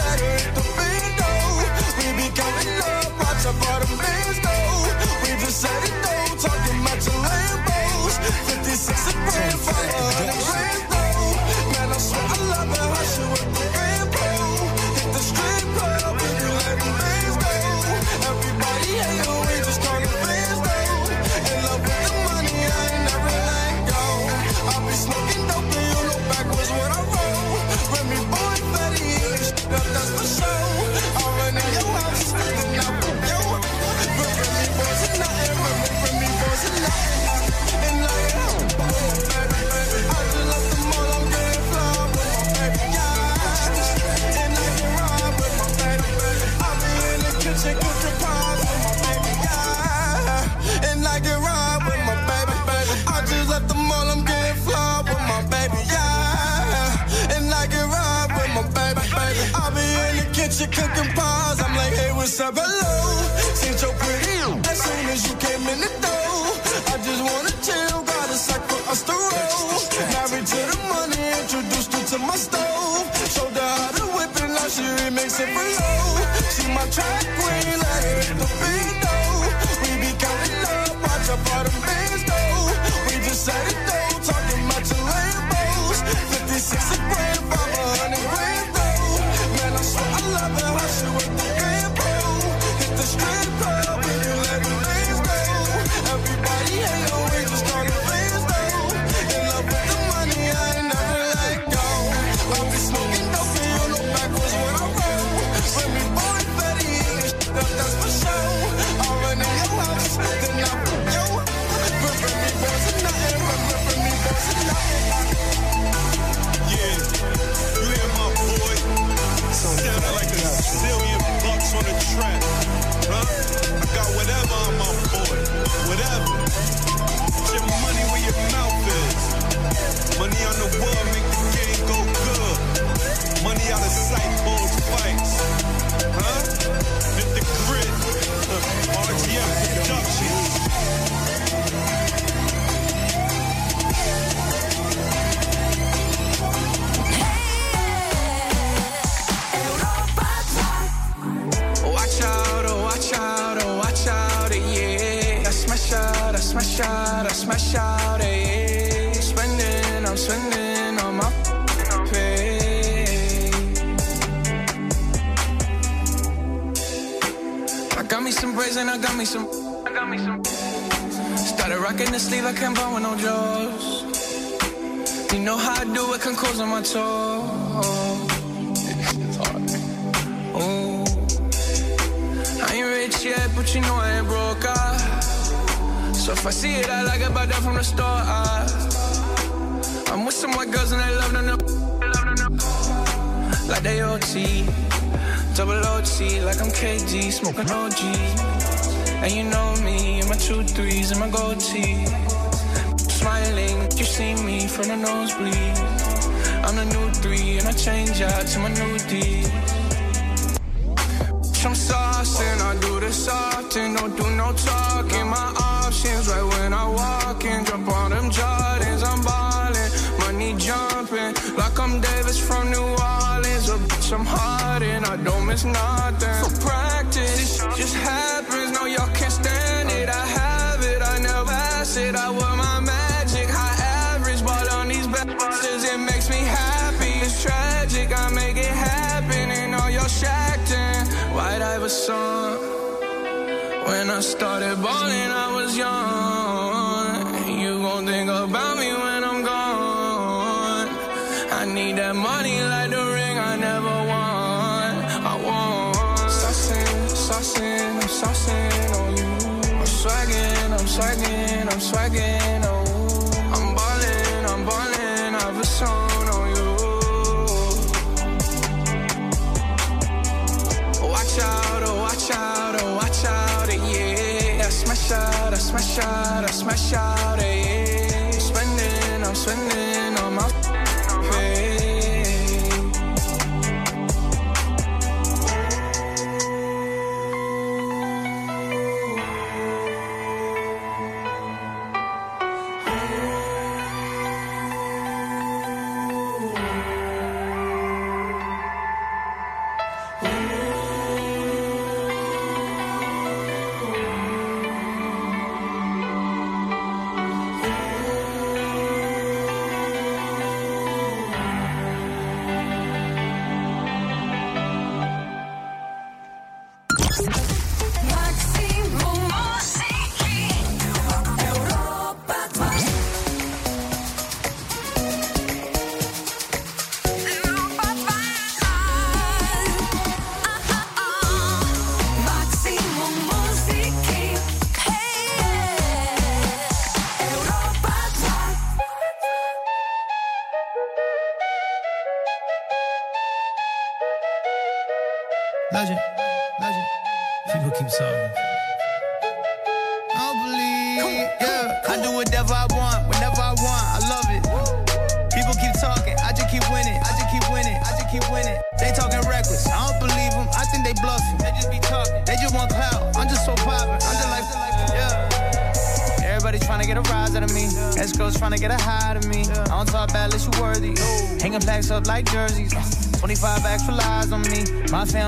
Speaker 12: kitchen cooking pies. I'm like, hey, what's up, hello? Since you're pretty, as soon as you came in the door, I just wanna chill, got a sack for us to roll. Married to the money, introduced her to my stove. Showed her how to whip it, now
Speaker 20: she remix it for low. She my track queen, her hit the window. We be counting up, watch up all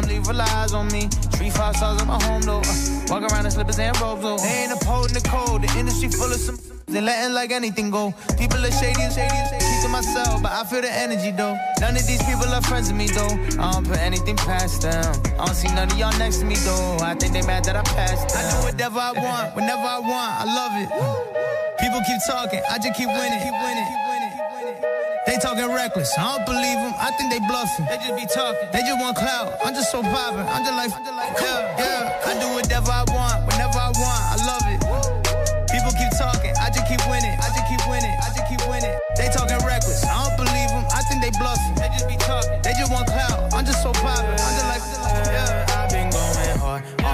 Speaker 15: family relies on me. Three five stars at my home though. Uh, walk around in slippers and robes though. They ain't upholding the cold. The industry full of some. They letting like anything go. People are shady and shady and shady. To myself, but I feel the energy though. None of these people are friends with me though. I don't put anything past them. I don't see none of y'all next to me though. I think they mad that I passed them. I do whatever I want, whenever I want. I love it. People keep talking, I just keep winning. Keep winning. Talking reckless. I don't believe them. I think they bluffing. They just be talking. They just want clout. I'm just so poppin'. I'm just like, yeah, yeah. I do whatever I want, whenever I want. I love it. People keep talking. I just keep winning. I just keep winning. I just keep winning. They talking reckless. I don't believe them. I think they bluffing. They just be talking. They just want clout. I'm just so poppin'. I'm just like,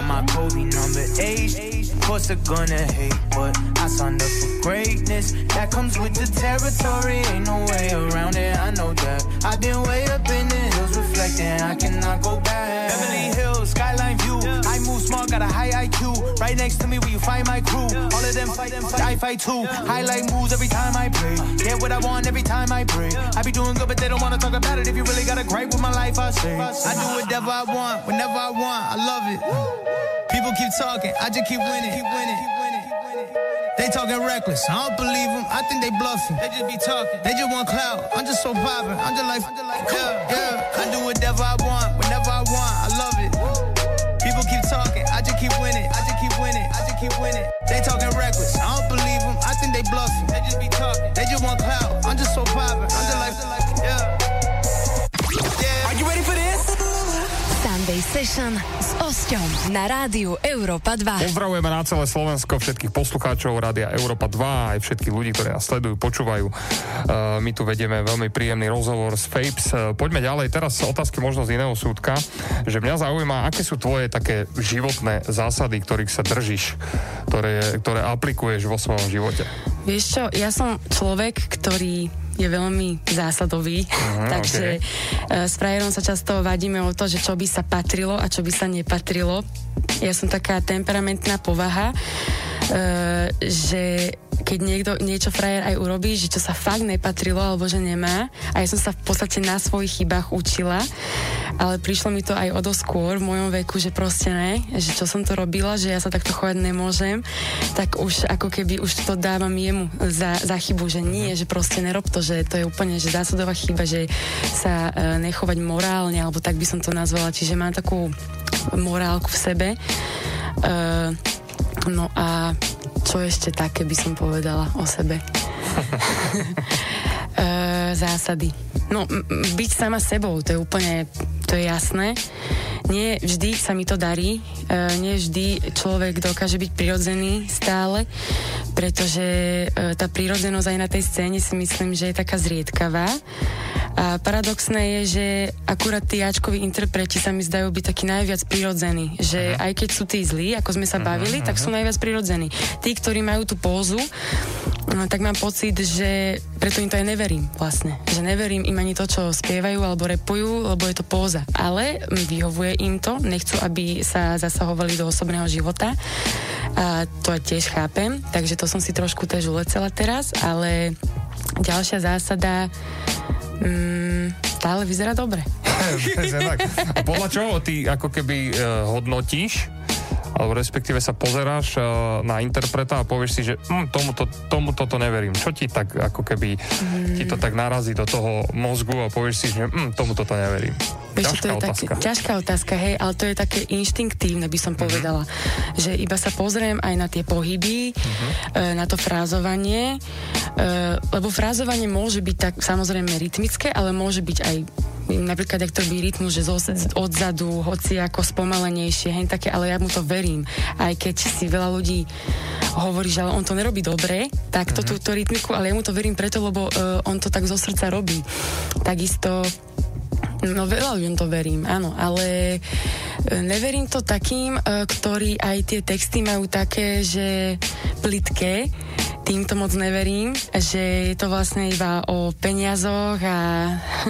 Speaker 15: my Kobe number eight. Of course they're gonna hate, but I signed up for greatness. That comes with the territory. Ain't no way around it. I know that. I've been way up in the hills, reflecting. I cannot go back. Beverly Hills, skyline view. I move smart, got a high IQ. Right next to me, where you find my crew. All of them fight, them fight. I fight too. Highlight moves every time I pray. Get what I want every time I pray. I be doing good, but they don't wanna talk about it. If you really got a gripe with my life, I say. I do whatever I want, whenever I want. I love it. People keep talking, I just keep winning. Keep winning. They talking reckless, I don't believe them. I think they bluffing. They just be talking. They just want clout. I'm just so poppin'. I'm just like, yeah, yeah. I do whatever I want, whenever I want. I love it. People keep talking, I just keep winning. I just keep winning. I just keep winning. They talking reckless, I don't believe them. I think they bluffing. They just be talking. They just want clout. I'm just so poppin'. I'm just like, yeah.
Speaker 4: Sunday Session s Osťom na rádiu Európa 2.
Speaker 1: Pozdravujeme na celé Slovensko všetkých poslucháčov Rádia Európa 2 aj všetkých ľudí, ktorí nás sledujú, počúvajú. Uh, my tu vedieme veľmi príjemný rozhovor s Fapes. Uh, poďme ďalej. Teraz otázky možno z iného súdka, že mňa zaujíma, aké sú tvoje také životné zásady, ktorých sa držíš, ktoré, ktoré aplikuješ vo svojom živote.
Speaker 2: Vieš čo, ja som človek, ktorý je veľmi zásadový,
Speaker 1: Aha,
Speaker 2: takže okay. s frajerom sa často vadíme o to, že čo by sa patrilo a čo by sa nepatrilo. Ja som taká temperamentná povaha, uh, že keď niekto niečo frajer aj urobí, že čo sa fakt nepatrilo alebo že nemá. A ja som sa v podstate na svojich chybách učila, ale prišlo mi to aj o skôr v mojom veku, že proste ne, že čo som to robila, že ja sa takto chovať nemôžem, tak už ako keby už to dávam jemu za, za chybu, že nie, že proste nerob to, že to je úplne že zásadová chyba, že sa uh, nechovať morálne, alebo tak by som to nazvala, čiže mám takú morálku v sebe. Uh, no a čo ešte také by som povedala o sebe? *laughs* zásady. No, byť sama sebou, to je úplne, to je jasné. Nie vždy sa mi to darí, nie vždy človek dokáže byť prirodzený stále, pretože tá prírodzenosť aj na tej scéne si myslím, že je taká zriedkavá. A paradoxné je, že akurát tí Ačkoví interpreti sa mi zdajú byť takí najviac prirodzení. Že aj keď sú tí zlí, ako sme sa bavili, tak sú najviac prirodzení. Tí, ktorí majú tú pózu, no, tak mám pocit, že preto im to aj neverím vlastne. Že neverím im ani to, čo spievajú alebo repujú, lebo je to póza. Ale vyhovuje im to, nechcú, aby sa zasahovali do osobného života. A to tiež chápem, takže to som si trošku tež ulecela teraz, ale ďalšia zásada mm, stále vyzerá dobre. *laughs*
Speaker 1: Podľa čoho ty ako keby uh, hodnotíš alebo respektíve sa pozeráš uh, na interpreta a povieš si, že hm, tomuto, tomuto to neverím. Čo ti tak ako keby mm. ti to tak narazí do toho mozgu a povieš si, že hm, tomuto to neverím.
Speaker 2: Vieš, to je otázka. Tak, ťažká otázka, hej, ale to je také inštinktívne, by som povedala. Mm-hmm. Že iba sa pozriem aj na tie pohyby, mm-hmm. na to frázovanie, e, lebo frázovanie môže byť tak samozrejme rytmické, ale môže byť aj napríklad, ak to by rytmus, že odzadu, hoci ako spomalenejšie, hej, také, ale ja mu to verím. Aj keď si veľa ľudí hovorí, že on to nerobí dobre, tak to, túto rytmiku, ale ja mu to verím preto, lebo uh, on to tak zo srdca robí. Takisto No veľa ľuďom to verím, áno, ale neverím to takým, ktorí aj tie texty majú také, že plitké, týmto moc neverím, že je to vlastne iba o peniazoch a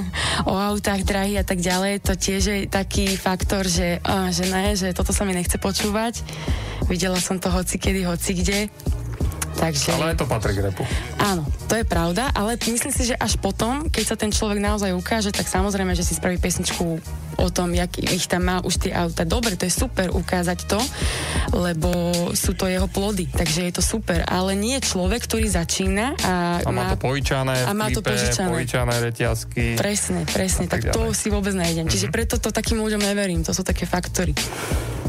Speaker 2: *laughs* o autách drahých a tak ďalej. To tiež je taký faktor, že, že ne, že toto sa mi nechce počúvať. Videla som to hoci kedy, hoci kde. Takže...
Speaker 1: Ale to patrí k repu.
Speaker 2: Áno, To je pravda, ale myslím si, že až potom, keď sa ten človek naozaj ukáže, tak samozrejme, že si spraví pesničku o tom, jak ich tam má už tie auta. Dobre, to je super ukázať to, lebo sú to jeho plody, takže je to super. Ale nie je človek, ktorý začína a,
Speaker 1: A má to pojičané
Speaker 2: a má to požičané.
Speaker 1: pojičané reťazky.
Speaker 2: Presne, presne,
Speaker 1: tak
Speaker 2: tak, to si vôbec nejdem. Čiže preto to takým ľuďom neverím, to sú také faktory.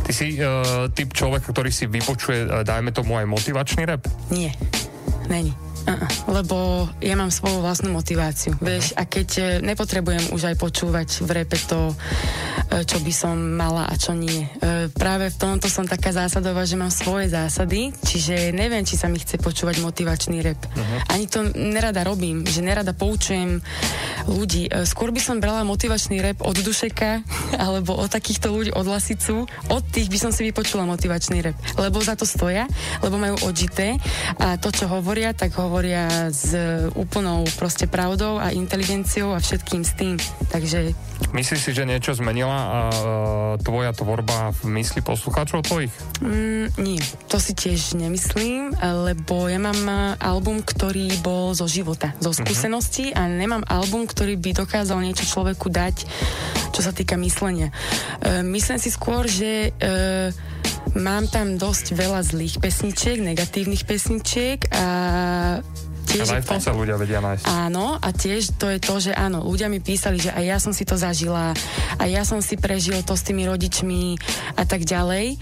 Speaker 1: Ty si uh, typ človeka, ktorý si vypočuje, uh, dajme tomu aj motivačný rap?
Speaker 2: Nie, není. Lebo ja mám svoju vlastnú motiváciu. Vieš, a keď e, nepotrebujem už aj počúvať v repe to, e, čo by som mala a čo nie. E, Práve v tomto som taká zásadová, že mám svoje zásady, čiže neviem, či sa mi chce počúvať motivačný rep. Ani to nerada robím, že nerada poučujem ľudí. Skôr by som brala motivačný rep od Dušeka, *laughs* alebo od takýchto ľudí, od Lasicu. Od tých by som si vypočula motivačný rep. Lebo za to stoja, lebo majú odžité a to, čo hovoria, tak hovoria s úplnou proste pravdou a inteligenciou a všetkým s tým. Takže
Speaker 1: Myslíš si, že niečo zmenila uh, tvoja tvorba v mysli poslucháčov tvojich?
Speaker 2: Mm, nie, to si tiež nemyslím, lebo ja mám eh, album, ktorý bol zo života, zo skúseností a nemám album, ktorý by dokázal niečo človeku dať, čo sa týka myslenia. E, myslím si skôr, že e, mám tam dosť veľa zlých pesničiek, negatívnych pesničiek a tiež...
Speaker 1: Ale aj v tom sa ľudia vedia nájsť.
Speaker 2: Áno, a tiež to je to, že áno, ľudia mi písali, že aj ja som si to zažila, a ja som si prežil to s tými rodičmi a tak ďalej.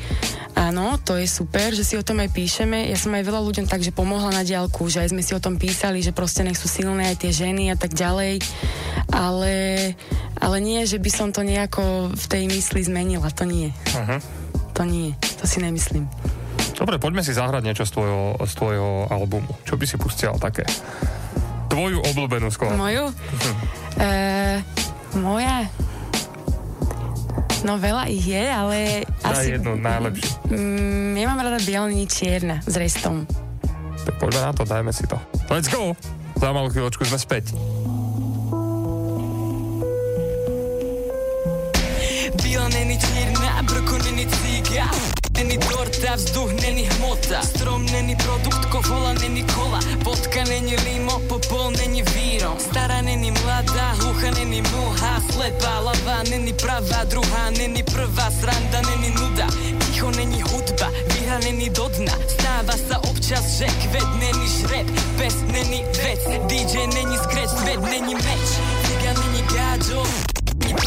Speaker 2: Áno, to je super, že si o tom aj píšeme. Ja som aj veľa ľuďom takže pomohla na diálku, že aj sme si o tom písali, že proste nech sú silné aj tie ženy a tak ďalej. Ale, ale nie, že by som to nejako v tej mysli zmenila, to nie.
Speaker 1: Uh-huh.
Speaker 2: To nie, to si nemyslím.
Speaker 1: Dobre, poďme si zahrať niečo z tvojho, z tvojho albumu. Čo by si pustila také? Tvoju obľúbenú skladbu.
Speaker 2: Moju? Uh, *laughs* moja? No veľa ich je, ale
Speaker 1: Daj
Speaker 2: asi...
Speaker 1: jednu najlepšiu.
Speaker 2: Mm, ja mám rada bielení čierna s restom.
Speaker 1: Tak poďme na to, dajme si to. Let's go! Za malú chvíľočku sme späť.
Speaker 21: Brko není ciga Není torta, vzduch není hmota. Strom není produkt, kovola není kola Vodka není limo, popol není vírom Stará není mladá, hlucha není mlha Slepá lava není pravá, druhá není prvá Sranda není nuda, ticho není hudba Výhra není do dna, stáva sa občas, že kvet není žreb Pes není vec, DJ není scratch, svet není meč. Ciga není není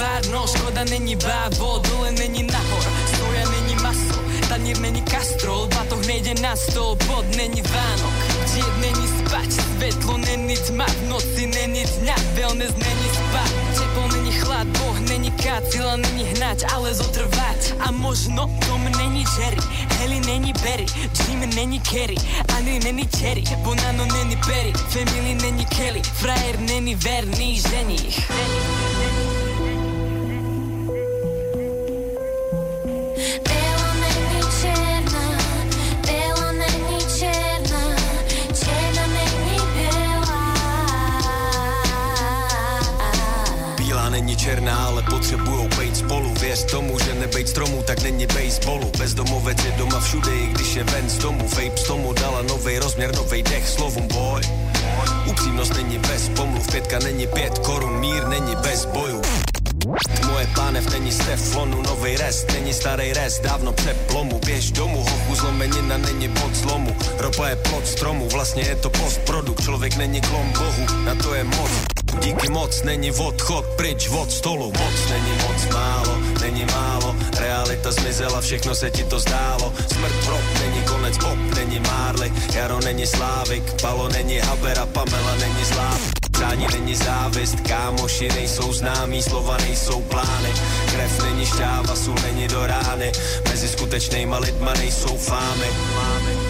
Speaker 21: párno, škoda není bávo, dole není nahor, stoja není maso, tanír není kastrol, batoh nejde na stôl, bod není Vánok, diet není spať, svetlo není tma, v noci není dňa, wellness není spať, teplo není chlad, boh není kat, sila není hnať, ale zotrvať, a možno dom není Jerry, heli není Berry, Jim není Kerry, ani není Cherry, Bonano není Perry, family není Kelly, frajer není verný ženich.
Speaker 11: Bela černá,
Speaker 22: ale potřebujou být spolu. Věř tomu, že nebejt stromů, tak není baseballu Bezdomovec je doma všude, i když je ven z domu. Vape tomu dala novej rozměr, novej dech slovům. Boy Upřímnost není bez pomluv, pětka není pět korun, mír není bez bojů Moje pánev není z teflonu, novej rest, není starý rest, dávno přeplomu Běž domů, hochu zlomenina není pod zlomu. Ropa je plod stromu, vlastně je to postprodukt. Člověk není klon bohu, na to je moc Díky moc není odchod pryč od stolu. Moc není moc málo, není málo. Realita zmizela, všechno se ti to zdálo. Smrt prop, není konec pop, není Marley Jaro není Slávik, Palo není Haber a Pamela není zlá Přání není závist, kámoši nejsou známí, slova nejsou plány. Krev není šťáva, sůl není do rány. Mezi skutečnejma lidma nejsou fámy.
Speaker 11: Bela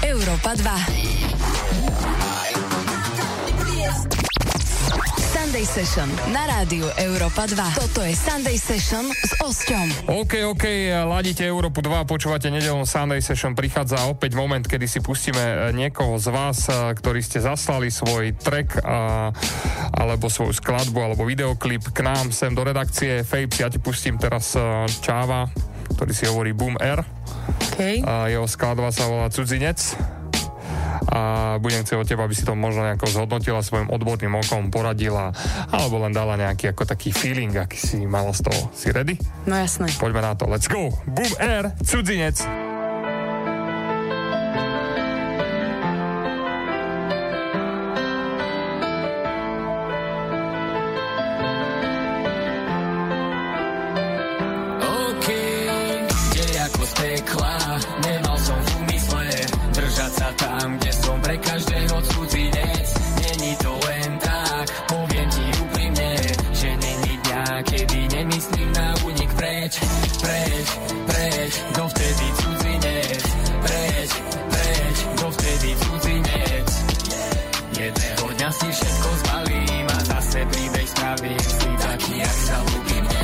Speaker 4: Európa 2. Sunday Session na rádiu Európa 2. Toto je Sunday Session s Osťom.
Speaker 1: OK, OK, ladíte Európu 2, počúvate nedelnú Sunday Session, prichádza opäť moment, kedy si pustíme e, niekoho z vás, e, ktorí ste zaslali svoj track a, alebo svoju skladbu alebo videoklip k nám sem do redakcie Fapes. Ja ti pustím teraz e, Čáva, ktorý si hovorí Boom R.
Speaker 2: Okay.
Speaker 1: A jeho skladba sa volá Cudzinec a budem chcieť od teba, aby si to možno nejako zhodnotila svojim odborným okom, poradila, alebo len dala nejaký ako taký feeling, aký si mala z toho. Si ready?
Speaker 2: No jasné.
Speaker 1: Poďme na to, let's go! Boom Air, cudzinec!
Speaker 23: Spravím si taký, jak sa ľúbi mne.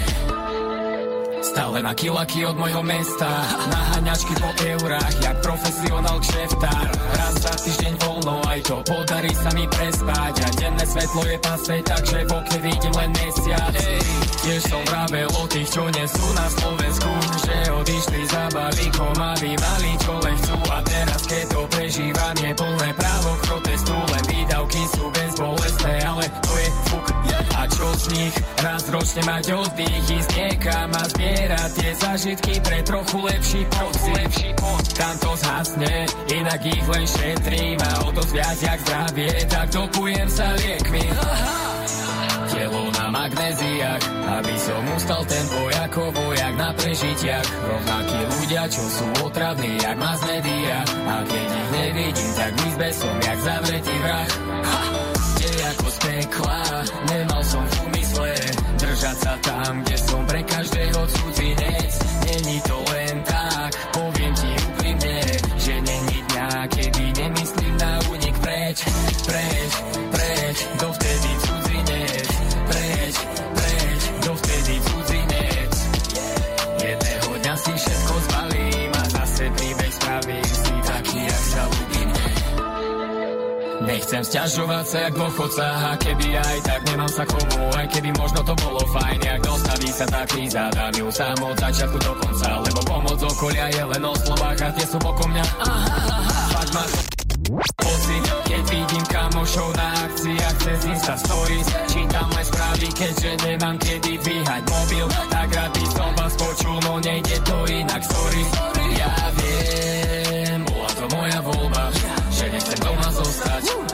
Speaker 23: Stále na kilaky od mojho mesta Naháňačky po eurách Jak profesionál kšeftár. Raz za týždeň voľno Aj to podarí sa mi prespať. A denné svetlo je pase Takže v vidím len mesiac. Ej, tiež som vravel o tých, čo nie sú na Slovensku Že odišli za balíkom A mali čo len chcú. A teraz keď to prežívam Je plné právo k protestu Len výdavky sú bezbolestné Ale to je fuk nich? Raz ročne mať oddych, ísť niekam a zbierať tie zažitky pre trochu lepší pocit. Lepší Tam to zhasne, inak ich len šetrím a o to viac jak zdravie, tak dopujem sa liekmi. Telo na magnéziách, aby som ustal ten ako vojak na prežitiach. Rovnakí ľudia, čo sú otravní, jak mass media. A keď ich nevidím, tak izbe som jak zavretý vrah. Nechcem sťažovať sa jak dôchodca A keby aj tak nemám sa komu Aj keby možno to bolo fajn. Jak dostaví sa tá kríza Dám ju sám od začiatku do konca. Lebo pomoc okolia je len o slovách A tie sú okolo mňa. Fakt ma pocit Keď vidím kamošov na akciách Cez Insta Stories Čítam len správy Keďže nemám kedy dvíhať mobil. Tak rád by som vás počul No nejde to inak, sorry. Ja viem, bola to moja voľba Že nechcem doma zostať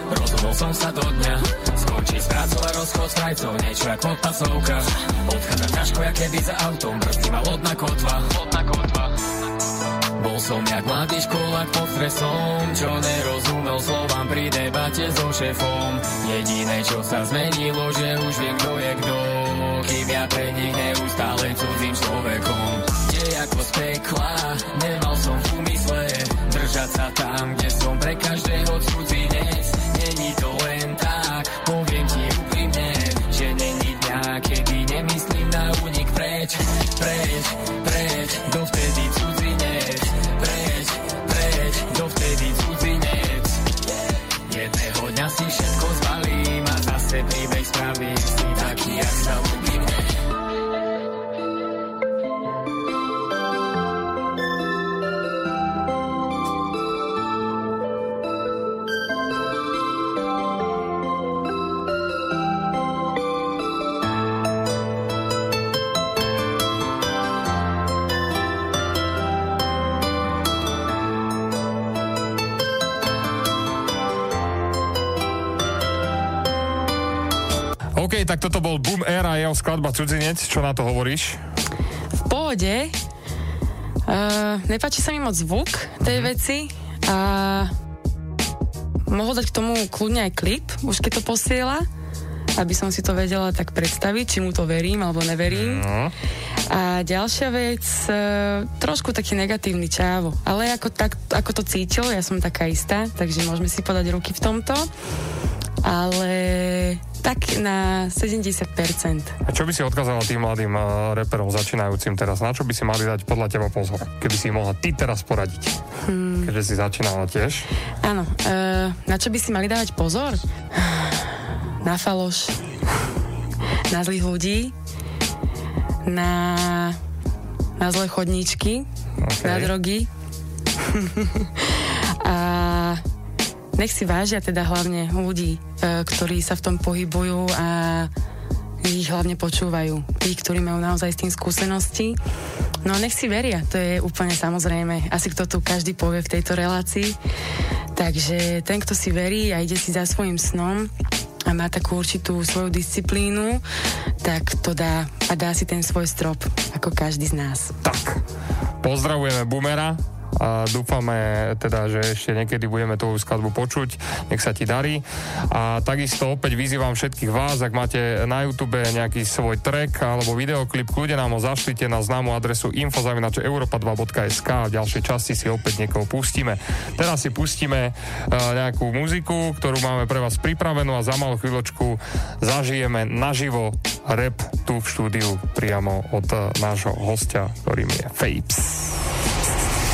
Speaker 23: Rozhodol som sa do dňa Skončí s prácou a rozchod s krajcov Niečo jak podpasovka Odchádzam ťažko, jak keby za autom Brzdí ma lodná kotva Lodná kotva bol som jak mladý školák pod stresom, čo nerozumel slovám pri debate so šéfom. Jediné, čo sa zmenilo, že už viem, kto je kto, kým ja pre nich neustále cudzím človekom. Je ako z pekla, nemal som v úmysle držať sa tam, kde som pre každého cudzinec. Není to len tak, poviem ti úprimne, že není dňa, kedy nemyslím na únik. Preč, preč, preč, dovtedy cudzinec, preč, preč, dovtedy cudzinec. Jedného dňa si všetko zbalím a zase príbeh spravím
Speaker 1: OK, tak toto bol Boom Air a jeho skladba Cudzinec. Čo na to hovoríš?
Speaker 2: V pohode. Uh, nepáči sa mi moc zvuk tej
Speaker 1: Mhm.
Speaker 2: veci a mohol dať k tomu kľudne aj klip, už keď to posiela, aby som si to vedela tak predstaviť, či mu to verím alebo neverím.
Speaker 1: No.
Speaker 2: A ďalšia vec, e, trošku taký negatívny čávo, ale ako, tak, ako to cítil, ja som taká istá, takže môžeme si podať ruky v tomto. Ale tak na 70%.
Speaker 1: A čo by si odkázala tým mladým uh, reperom začínajúcim teraz? Na čo by si mali dať podľa teba pozor? Keby si mohla ty teraz poradiť. Hmm. Keďže si začínala tiež.
Speaker 2: Áno, uh, na čo by si mali dávať pozor? *sighs* Na faloš, *sighs* na zlých ľudí, na, na zlé chodníčky, okay. na drogy. *laughs* a nech si vážia teda hlavne ľudí, e, ktorí sa v tom pohybujú a ich hlavne počúvajú. Tí, ktorí majú naozaj s tým skúsenosti. No nech si veria, to je úplne samozrejme. Asi kto tu každý povie v tejto relácii. Takže ten, kto si verí a ide si za svojim snom, a má takú určitú svoju disciplínu, tak to dá a dá si ten svoj strop, ako každý z nás.
Speaker 1: Tak, pozdravujeme Boomera, a dúfame teda, že ešte niekedy budeme tú skladbu počuť. Nech sa ti darí. A takisto opäť vyzývam všetkých vás, ak máte na YouTube nejaký svoj track alebo videoklip, kľude nám ho zašlite na známu adresu info.europa2.sk a v ďalšej časti si opäť niekoho pustíme. Teraz si pustíme uh, nejakú muziku, ktorú máme pre vás pripravenú a za malú chvíľočku zažijeme naživo rap tu v štúdiu priamo od uh, nášho hostia, ktorým je Fapes.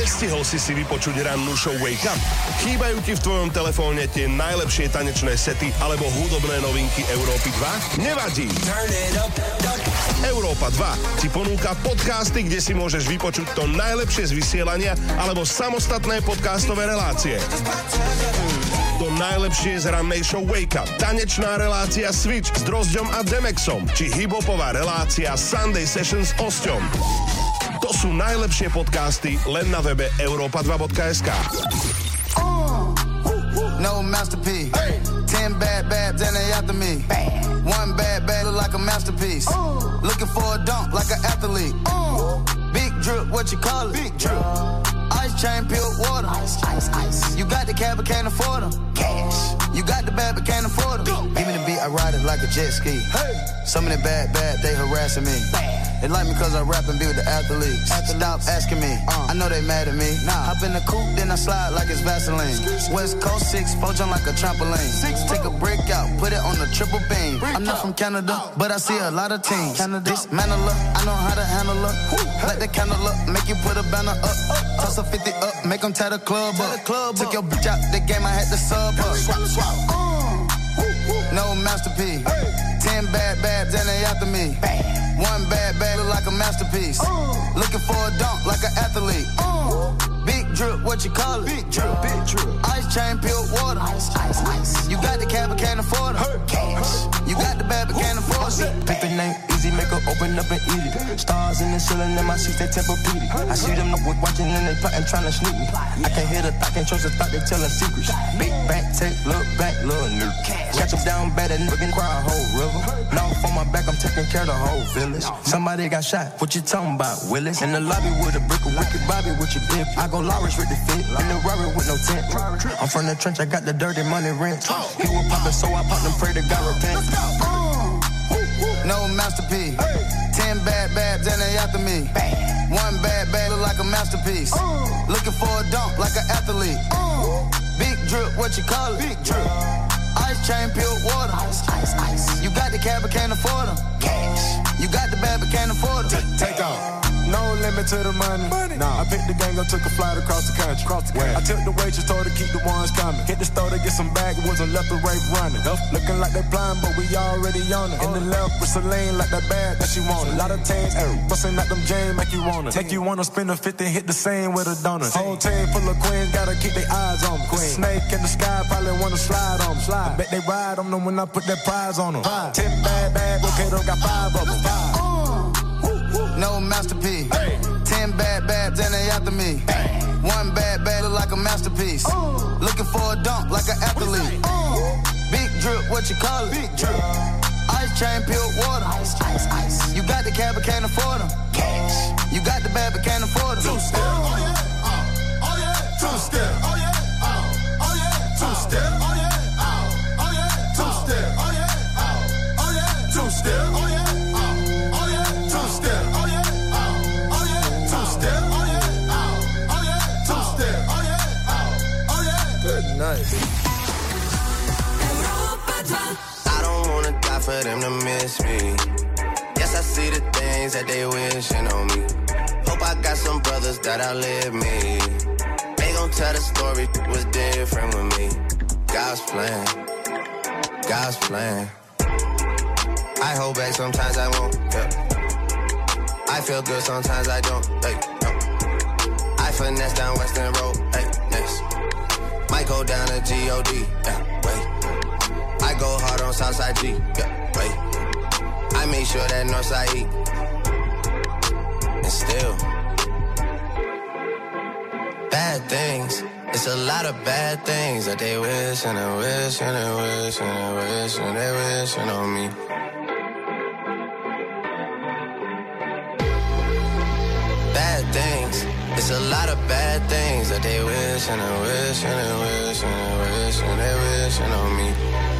Speaker 5: Nestihol si si vypočuť rannú show Wake Up? Chýbajú ti v tvojom telefóne tie najlepšie tanečné sety alebo hudobné novinky Európy 2? Nevadí! Európa 2 ti ponúka podcasty, kde si môžeš vypočuť to najlepšie z vysielania alebo samostatné podcastové relácie. To najlepšie z rannej show Wake Up, tanečná relácia Switch s Drozďom a Demexom, či hibopová relácia Sunday Sessions s Osťom. To sú najlepšie podcasty len na webe europa2.sk.
Speaker 24: No masterpiece. Hey. Ten bad babs and they after me. Bad. One bad bad look like a masterpiece. Ooh. Looking for a dunk like an athlete. Ooh. Big drip, what you call it? Big drip. Ice chain, pure water. Ice, ice, ice. You got the cab, but can't afford them. Cash. You got the bad, but can't afford them. Give me the beat, I ride it like a jet ski. Hey. Some of the bad, bad, they harassing me. Bad. They like me cause I rap and be with the athletes. athletes. Stop asking me, uh. I know they mad at me. Nah. Hop in the coupe, then I slide like it's Vaseline. West Coast 6, four jump like a trampoline. Six, Take a break out, put it on the triple beam. Break I'm not from Canada, but I see a lot of teams. Canada. Dismantle her, I know how to handle her. Hey. Light the candle up, make you put a banner up. up. Toss a 50 up, make them tie the club tie up. The club Took up. your bitch out the game, I had to sub up. Swap, swap. Uh. No masterpiece. Hey. Ten bad babs and they after me. Bad. One bad bag look like a masterpiece. Uh. Looking for a dunk like an athlete. Uh. Big drip, what you call it? Big drip, big drip. Ice chain, pure water. Ice, ice, ice. You got the cab, but can't afford it. Cash. You got the bad, but can't afford it.
Speaker 25: Pick the name easy, make her open up and eat it. Stars in the ceiling in my seats, they Tempur-Pedic. I see them up with watching and they plotting, trying to sneak me. I can't hear the thought, can't trust the thought, they telling secrets. Big back, take, look back, little nigga. Catch them down bad, nigga can cry a whole river. Now for my back, I'm taking care of the whole village. Somebody got shot, what you talking about, Willis? In the lobby with a brick, a wicked Bobby with your bib. I go Lawrence with the fit, in the Rari with no tent. I'm from the trench, I got the dirty money rent. He was poppin', so I popped and pray to God repent.
Speaker 24: No masterpiece. Ten bad babs and they after me. One bad bag look like a masterpiece. Uh. Looking for a dunk like an athlete. Uh. Big drip, what you call it? Big drip. Ice chain, pure water. Ice, ice, ice. You got the cab, but can't afford them.
Speaker 26: Limit to the money. money. Nah. I picked the gang up, took a flight across the country. Across the country. I took the waitress, told her keep the ones coming. Hit the store to get some bag, backwoods and left the right running. Yep. Looking like they blind, but we already on it. In the left with Celine, like that bag that she wanted. A lot of teams, busting out them Jane, make you wanna. Make you wanna spend a 50, hit the same with a donut. Whole team full of queens, gotta keep their eyes on them. Queen. Snake in the sky, probably wanna slide on them. Slide. I bet they ride on them when I put that prize on them. Five. Ten bad, bad, okay, got five of them. Five.
Speaker 24: No masterpiece. Hey. One bad bad, then they after me. One bad bad, look like a masterpiece. Looking for a dump, like an athlete. Big drip, what you call it? Big drip. Ice chain, pure water. Ice, ice, ice. You got the cab, but can't afford them. Cash. You got the bad, but can't afford them.
Speaker 10: Two step. Oh, yeah. Uh, oh, yeah. Two step. Oh, yeah. Uh, oh, yeah. Two
Speaker 27: step. Oh, yeah. Uh,
Speaker 9: oh, yeah. Two step. Oh, yeah. Uh, oh, yeah. Two step. Oh, yeah.
Speaker 27: for them to miss me. Yes, I see the things that they wishing on me. Hope I got some brothers that outlive me. They gon' tell the story was different with me. God's plan, God's plan. I hold back sometimes I won't. Yeah. I feel good sometimes I don't. Hey, no. I finesse down Western Road. Hey, nice. Might go down to G O D. Yeah go hard on Southside G. Yeah, wait. I make sure that Northside E. And still, bad things. It's a lot of bad things that they wish and they wish and they wish and they wish and they wish on me. Bad things. It's a lot of bad things that they wish and they wish and they wish and they wish and they wish on me.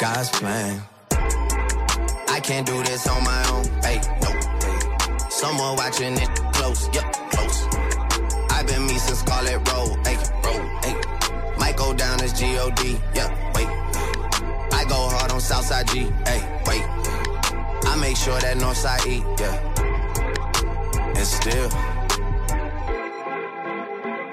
Speaker 27: God's plan. I can't do this on my own. Hey, no. Someone watching it close. Yep, close. I've been me since Scarlet Road. Hey, road. Hey. Might go down as G-O-D. Yep, wait. I go hard on Southside G. Hey, wait. I make sure that Northside E. Yeah. And still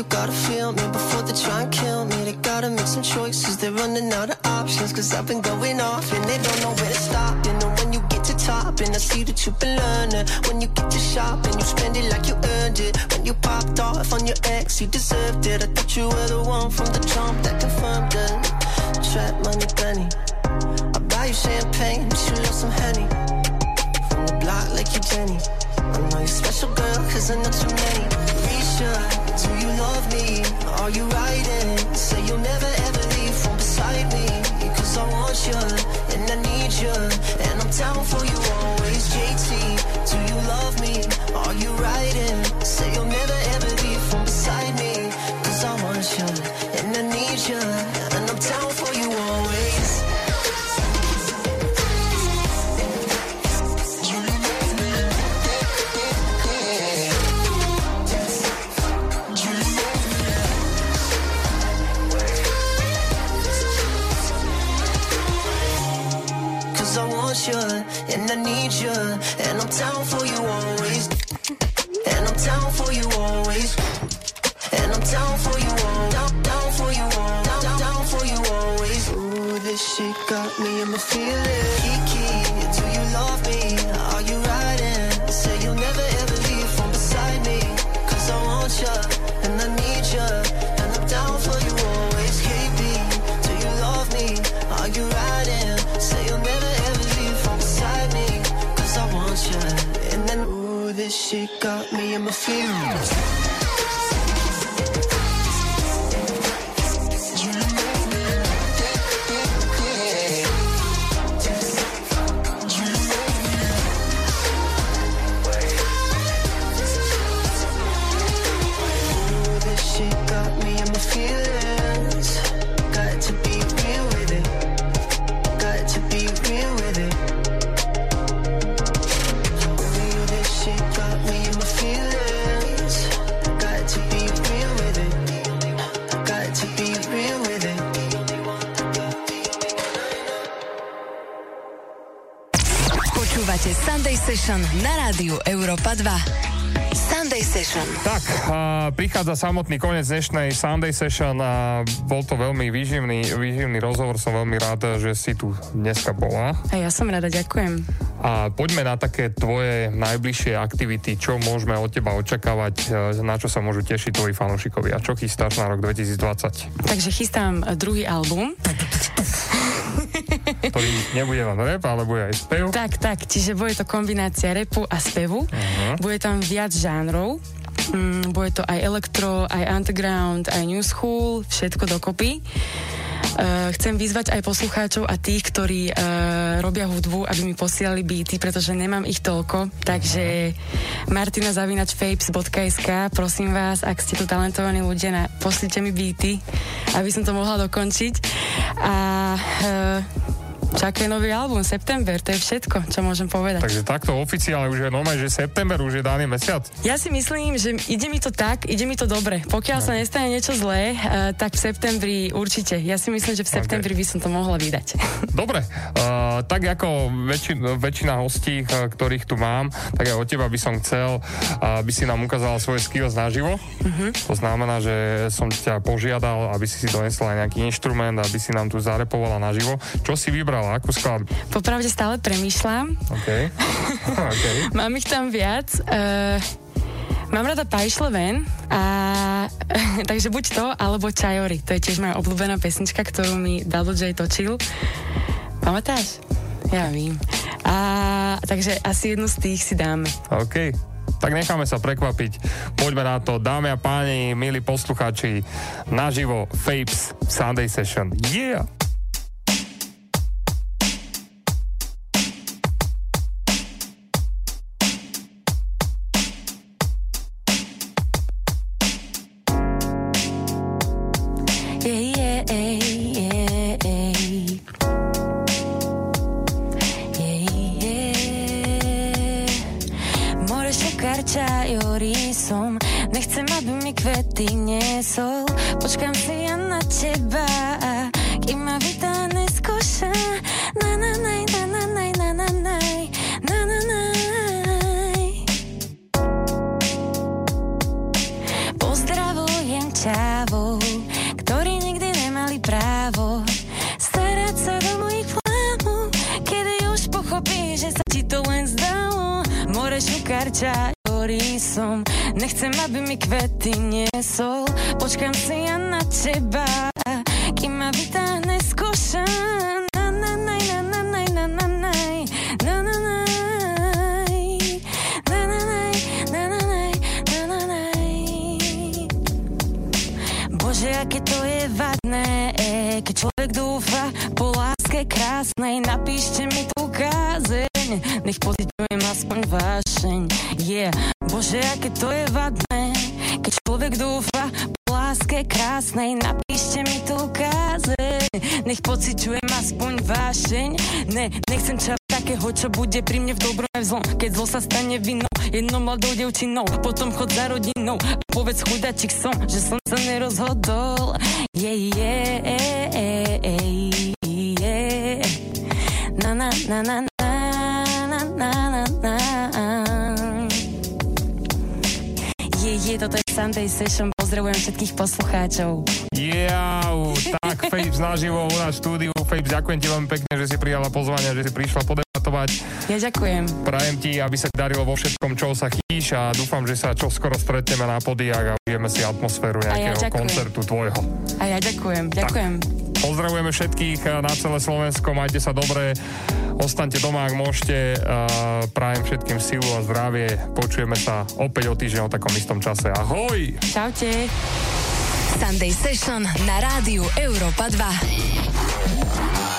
Speaker 28: You
Speaker 29: gotta feel me before they try and kill me. They gotta make some choices. They're running out of options. Cause I've been going off and they don't know where to stop. And know when you get to top and I see that you've been learning. When you get to shop and you spend it like you earned it. When you popped off on your ex, you deserved it. I thought you were the one from the jump that confirmed it. Trap money, Benny. I buy you champagne, but you love some honey. From the block like you Jenny. I know you're special, girl, cause I know too many. Risha, do you love me? Are you riding? Say you'll never ever leave from beside me. Cause I want you, and I need you, and I'm down for you always. JT, do you love me? Are you riding? Say you'll down for you always. And I'm down for you always. And I'm down for you all, down, down for you all, down, down, down for you always. Ooh, this shit got me in my feelings. Shit got me in my feelings.
Speaker 4: Session na rádiu Európa 2. Sunday Session.
Speaker 1: Tak, a prichádza samotný koniec dnešnej Sunday Session a bol to veľmi výživný, výživný rozhovor. Som veľmi rád, že si tu dneska bola.
Speaker 2: A ja som rada, ďakujem.
Speaker 1: A poďme na také tvoje najbližšie aktivity, čo môžeme od teba očakávať, e, na čo sa môžu tešiť tvoji fanúšikovia. Čo chystáš na rok 2020?
Speaker 2: Takže chystám druhý album.
Speaker 1: Ktorý nebude len rap, ale bude aj spev.
Speaker 2: Tak, tak, čiže bude to kombinácia repu a spevu.
Speaker 1: Uh-huh.
Speaker 2: Bude tam viac žánrov. Mm, bude to aj elektro, aj underground, aj new school, všetko dokopy. Uh, chcem vyzvať aj poslucháčov a tých, ktorí uh, robia hudbu, aby mi posielali beaty, pretože nemám ich toľko. Takže martina zavinač fapes.sk, prosím vás, ak ste tu talentovaní ľudia, na, poslite mi beaty, aby som to mohla dokončiť. A uh, čakajú nový album, september, to je všetko, čo môžem povedať.
Speaker 1: Takže takto oficiálne už je normálne, že september už je daný mesiac.
Speaker 2: Ja si myslím, že ide mi to tak, ide mi to dobre. Pokiaľ sa nestane niečo zlé, uh, tak v septembri určite. Ja si myslím, že v septembri by som to mohla vydať. *laughs*
Speaker 1: Dobre, uh, tak ako väčšina, väčšina hostí, uh, ktorých tu mám, tak aj od teba by som chcel, aby si nám ukázala svoje skills naživo.
Speaker 2: Mhm.
Speaker 1: To znamená, že som ťa požiadal, aby si si donesla nejaký inštrument, aby si nám tu zarepovala naživo. Čo si vybrala? Akú skladbu?
Speaker 2: Popravde stále premýšľam.
Speaker 1: Okay. *laughs* okay.
Speaker 2: Mám ich tam viac. Uh, mám rada pajšle ven a *laughs* takže buď to, alebo Čajory. To je tiež moja obľúbená pesnička, ktorú mi Dado J točil. Pamätáš? Ja vím. A takže asi jednu z tých si dáme.
Speaker 1: OK,
Speaker 2: tak necháme sa prekvapiť. Poďme na to, dámy a páni, milí poslucháči, naživo Fapes Sunday Session. Yeah!
Speaker 1: stane vinou jednou mladou devčinou, potom chod za rodinou a povedz chudačik som, že som sa nerozhodol. Je, je, e, e, e, je, je, na, na, na, na, na, na, na, na. Je, je, toto je Sunday Session, pozdravujem všetkých poslucháčov.
Speaker 2: Jau, tak Fapes naživo u nás štúdiu. Fapes, ďakujem ti veľmi pekne, že si prijala pozvanie, že si prišla podebatovať.
Speaker 1: Ja ďakujem.
Speaker 2: Prajem ti, aby sa darilo vo všetkom, čo sa chýš a dúfam, že sa čoskoro stretneme na podiach a budeme si atmosféru nejakého
Speaker 1: ja
Speaker 2: koncertu tvojho.
Speaker 1: A ja ďakujem, ďakujem. Tak.
Speaker 2: Pozdravujeme všetkých na celé Slovensko, majte sa dobre, ostaňte doma, ak môžete. Prajem všetkým silu a zdravie. Počujeme sa opäť o týždeň o takom istom čase. Ahoj!
Speaker 1: Čaute!
Speaker 25: Sunday Session na rádiu Európa 2.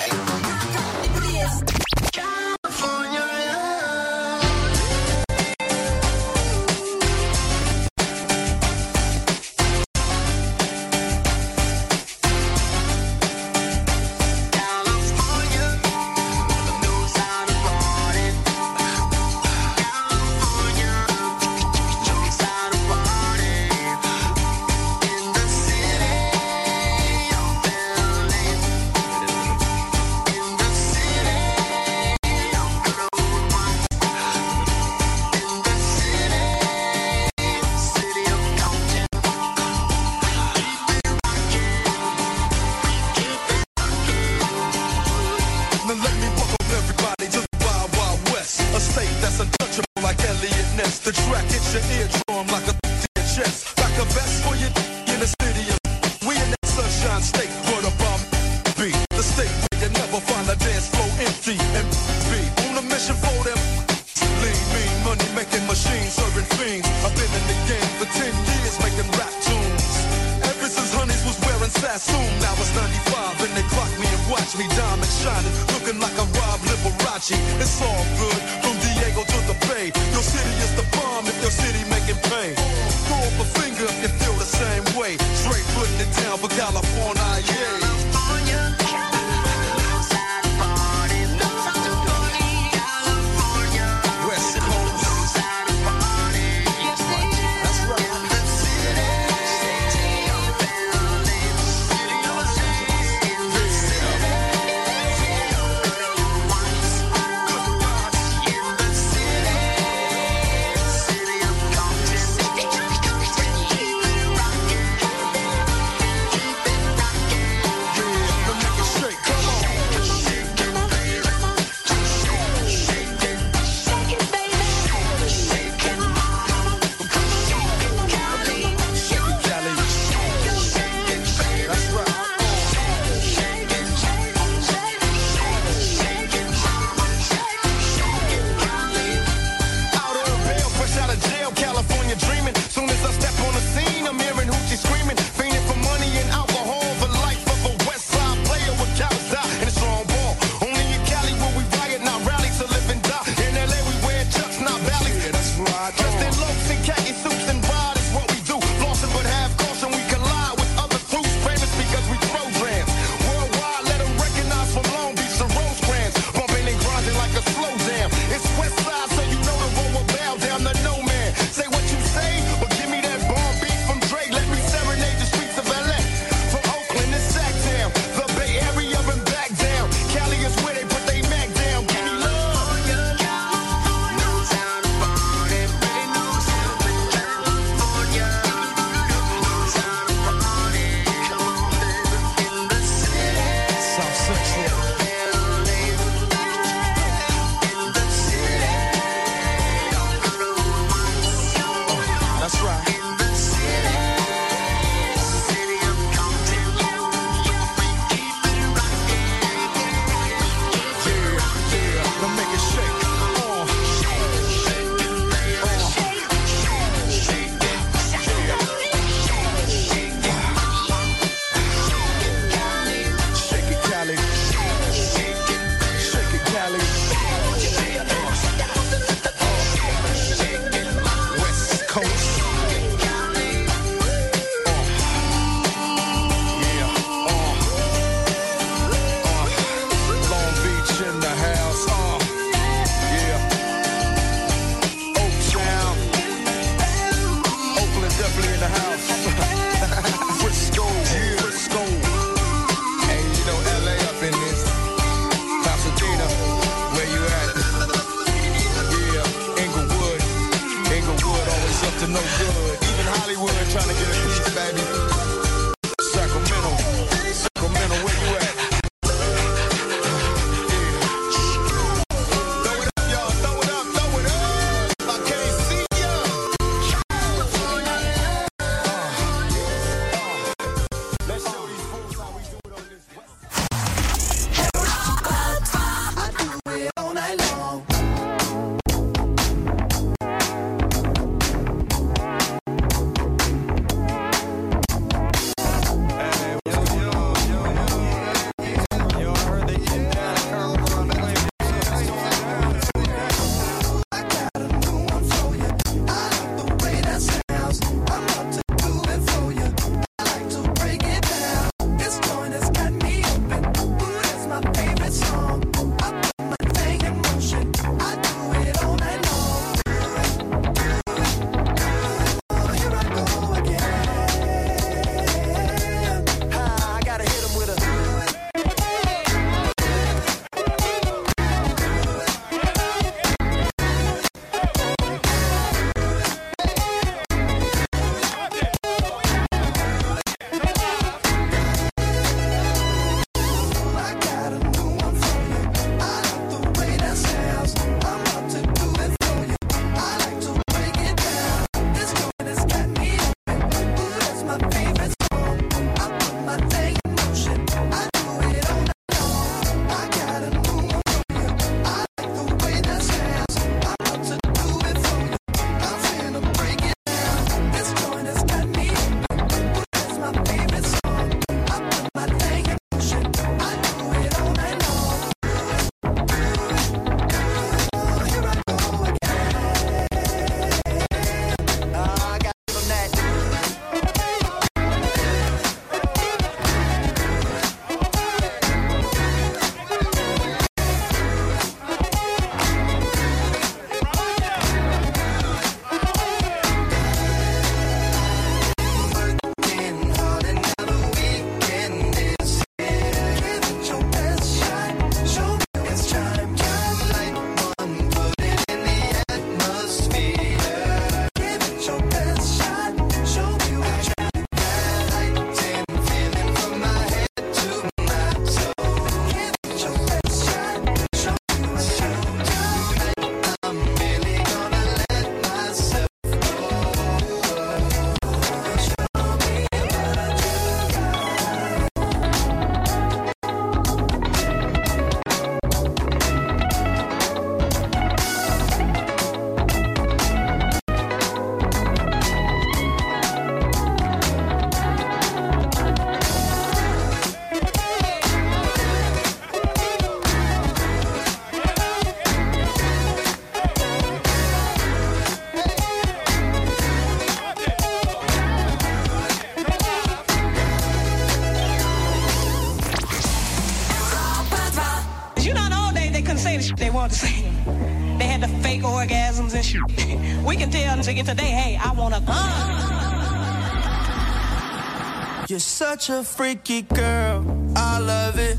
Speaker 12: You're such a freaky girl, I love it.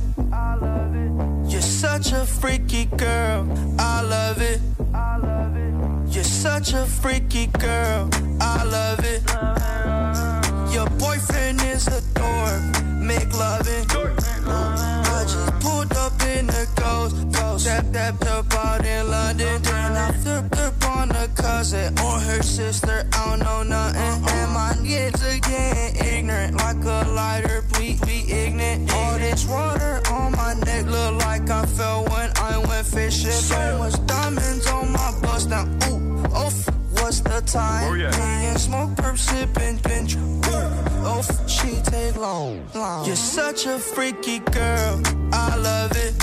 Speaker 12: You're such a freaky girl, I love it. You're such a freaky girl, I love it. Your boyfriend is a dork, make loving. I just pulled up in the ghost, ghost. That that up out in London. Then I flipped up on a cousin or her sister. I don't know nothing. And my kids again ignorant, like a lighter. Please be ignorant. All this water on my neck look like I fell when I went fishing. So much diamonds on my bust now. Ooh, oh, what's the time?
Speaker 30: Oh, yeah.
Speaker 12: Me and smoke, perp, sipping, pinch. Oh, she take long, long. You're such a freaky girl, I love it.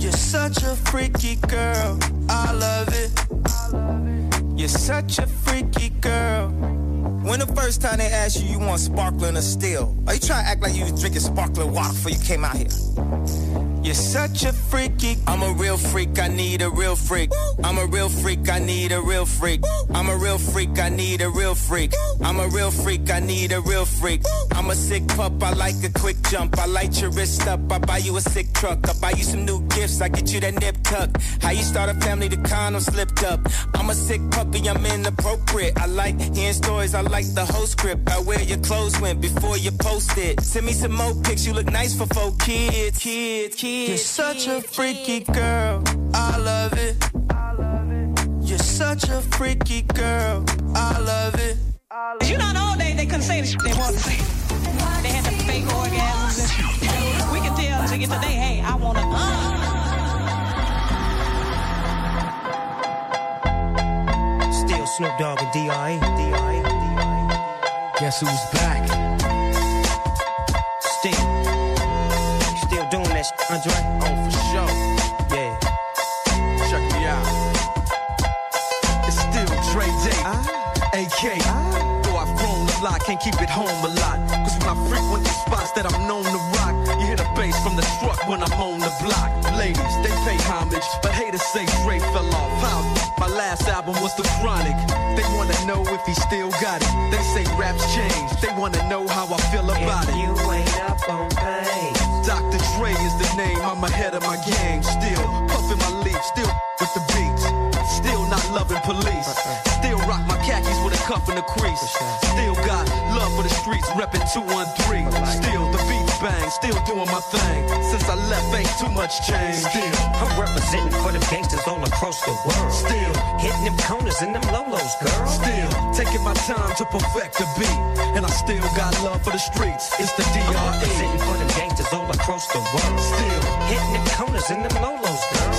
Speaker 12: You're such a freaky girl, I love it. You're such a freaky girl.
Speaker 31: When the first time they asked you, you want sparkling or still? Are you trying to act like you was drinking sparkling water before you came out here?
Speaker 12: You're such a freaky.
Speaker 31: I'm a real freak, I need a real freak. I'm a real freak, I need a real freak. I'm a real freak, I need a real freak. I'm a real freak, I need a real freak. I'm a sick pup, I like a quick jump. I light your wrist up, I buy you a sick truck. I buy you some new gifts, I get you that nip tuck. How you start a family, the condom slipped up. I'm a sick puppy, I'm inappropriate. I like hearing stories, I like the whole script. I wear your clothes went before you post it. Send me some more pics, you look nice for four kids, kids, kids.
Speaker 12: You're such a freaky girl, I love it. You're such a freaky girl, I love it.
Speaker 32: You know, all day they couldn't say the shit they want to say.
Speaker 33: Snoop Dogg and D.I. D.I.
Speaker 25: Guess who's back?
Speaker 33: Still. Still doing that shit, Andre?
Speaker 25: Oh, for sure.
Speaker 33: Yeah.
Speaker 25: Check me out. It's still Dre Day, ah. AK. Though I've grown a lot, can't keep it home a lot. Cause when I frequent the spots that I'm known to bass from the truck when I'm on the block. Ladies, they pay homage, but haters say Dre fell off. How? My last album was The Chronic. They wanna know if he still got it. They say raps change. They wanna know how I feel about it.
Speaker 33: You ain't up on things.
Speaker 25: Dr. Dre is the name, I'm ahead of my game. Still puffin' my leaf, still with the beats. Still not loving police. Still rock my khakis with a cuff and a crease. Still got love for the streets, reppin' 213. Still the beats bang, still doing my thing. Since I left, ain't too much change. Still,
Speaker 33: I'm representing for them gangsters all across the world.
Speaker 25: Still
Speaker 33: hitting them corners and them lolos, girl.
Speaker 25: Still taking my time to perfect the beat, and I still got love for the streets. It's the
Speaker 33: I'm representing for them gangsters all across the world.
Speaker 25: Still
Speaker 33: hitting them corners and them lolos, girl.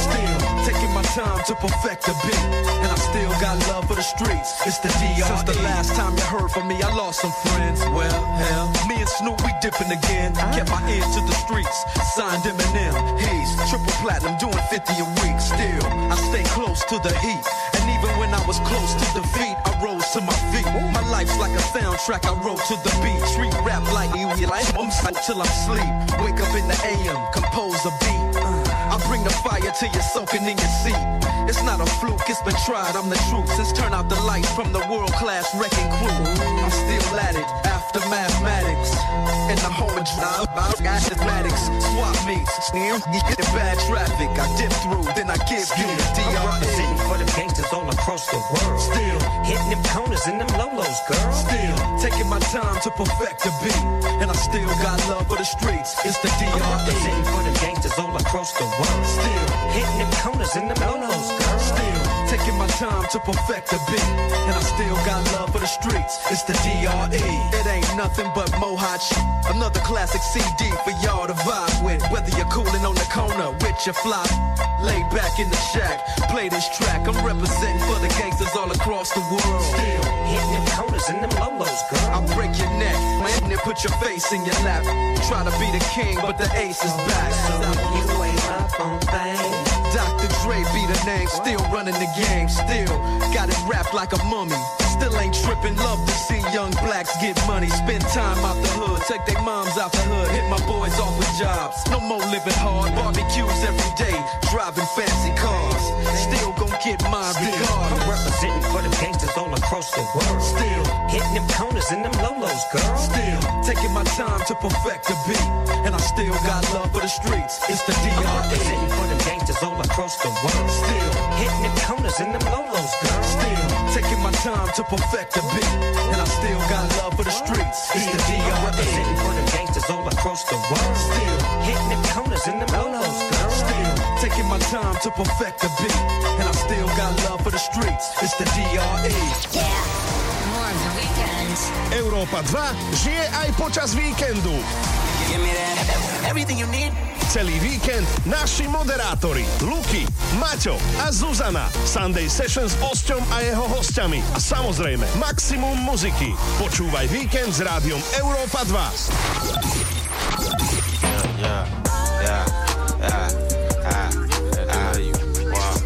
Speaker 25: Taking my time to perfect the beat, and I still got love for the streets. It's the DRE. Since the last time you heard from me, I lost some friends. Well, hell, me and Snoop we dipping again. Kept my ear to the streets, signed Eminem. He's triple platinum, doing 50 a week. Still, I stay close to the heat, and even when I was close to defeat, I rose to my feet. My life's like a soundtrack I wrote to the beat. Street rap like you like I'm till I'm sleep. Wake up in the AM, compose a beat. Uh, I bring the fire till you're soaking in your seat. It's not a fluke, it's been tried, I'm the truth. Since turn out the lights from the world class wrecking crew. I'm still at it after mathematics. In the home of mathematics, swap meets, get the bad traffic. I dip through, then I give you the
Speaker 33: representing for the gangsters all across the world.
Speaker 25: Still
Speaker 33: hitting them corners and them lolos, girl.
Speaker 25: Still taking my time to perfect the beat, and I still got love for the streets. It's the DRE.
Speaker 33: for the gangsters all across the world.
Speaker 25: Still
Speaker 33: hitting the corners and them lolos, girl.
Speaker 25: Still taking my time to perfect the beat, and I still got love for the streets. It's the DRE. It ain't nothing but mohawk shit. Another classic CD for y'all to vibe with. Whether you're cooling on the corner with your fly, laid back in the shack, play this track. I'm representing for the gangsters all across the world. Still
Speaker 33: hitting the corners and them lolos, girl.
Speaker 25: I'll break your neck, man, and put your face in your lap. Try to be the king, but the ace is back.
Speaker 33: You ain't up on things.
Speaker 25: Dr. Dre be the name, still running the game, still got it wrapped like a mummy. Still ain't tripping, love to see young blacks get money. Spend time out the hood, take their moms out the hood, hit my boys off with jobs. No more living hard, barbecues every day, driving fancy cars. Still gon' get my regard.
Speaker 33: I'm representing for the gangsters all across the world.
Speaker 25: Still
Speaker 33: hitting them corners and them lolos, girl.
Speaker 25: Still taking my time to perfect the beat, and I still got love for the streets. It's the
Speaker 33: I'm
Speaker 25: DRE.
Speaker 33: representing for them gangsters all across the world.
Speaker 25: Still
Speaker 33: hitting them corners and them lolos, girl.
Speaker 25: Still taking my time to perfect the beat, and I still got love for the streets. It's the
Speaker 33: I'm representing for them gangsters all across the world.
Speaker 25: Still
Speaker 33: hitting them corners and them lolos, girl.
Speaker 25: Still taking my time to perfect the beat, and I still got love for the streets. It's the DRE.
Speaker 34: More of the weekends.
Speaker 5: Európa 2 žije aj počas víkendu. Celý víkend naši moderátori Luky, Maťo a Zuzana. Sunday Session s Osťom a jeho hostiami. A samozrejme maximum muziky. Počúvaj víkend s rádiom Európa 2.
Speaker 35: Yeah, yeah, yeah, ah, ah, you walk,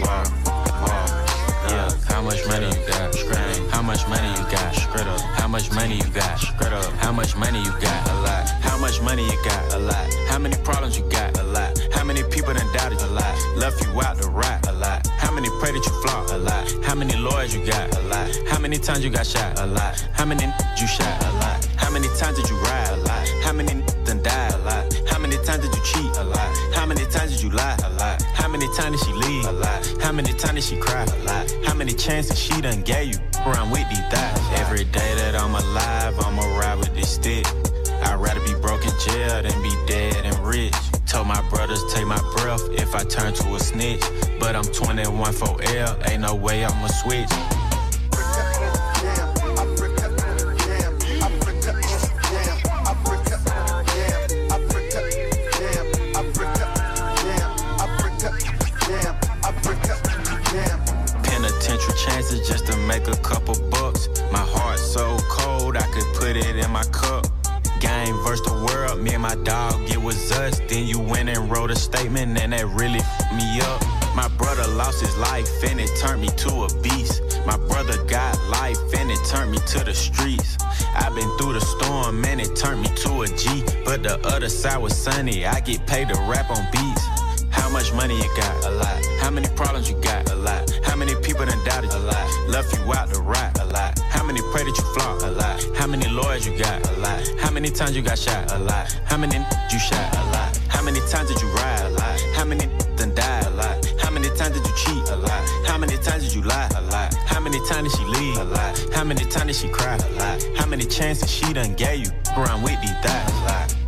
Speaker 35: walk, walk. Yeah, how much money you got? How much money you got? How much money you got? Straight up. How much money you got? A lot. How much money you got? A lot. How many problems you got? A lot. How many people done doubted you? A lot. Left you out to rot? A lot. How many pray that you flop? A lot. How many lawyers you got? A lot. How many times you got shot? A lot. How many you shot? A lot. How many times did you ride? A lot. How many done died? A lot. How many times did you cheat? A lot. How many times did you lie? A lot. How many times did she leave? A lot. How many times did she cry? A lot. How many chances she done gave you? Around with these thighs. Every day that I'm alive, I'ma ride with this stick. I'd rather be broke in jail than be dead and rich. Told my brothers take my breath if I turn to a snitch. But I'm 21 for L, ain't no way I'ma switch. Make a couple bucks. My heart so cold, I could put it in my cup. Game versus the world, me and my dog, it was us. Then you went and wrote a statement, and that really f- me up. My brother lost his life, and it turned me to a beast. My brother got life, and it turned me to the streets. I've been through the storm, and it turned me to a G. But the other side was sunny, I get paid to rap on beats. How much money you got? A lot. How many problems you got? A lot. How many people done doubted you? A lot. Left you out to rot? A lot. How many pray that you flop? A lot. How many lawyers you got? A lot. How many times you got shot? A lot. How many you shot? A lot. How many times did you ride? A lot. How many done died? A lot. How many times did you cheat? A lot. How many times did you lie? A lot. How many times did she leave? A lot. How many times did she cry? A lot. How many chances she done gave you? Around with these thighs?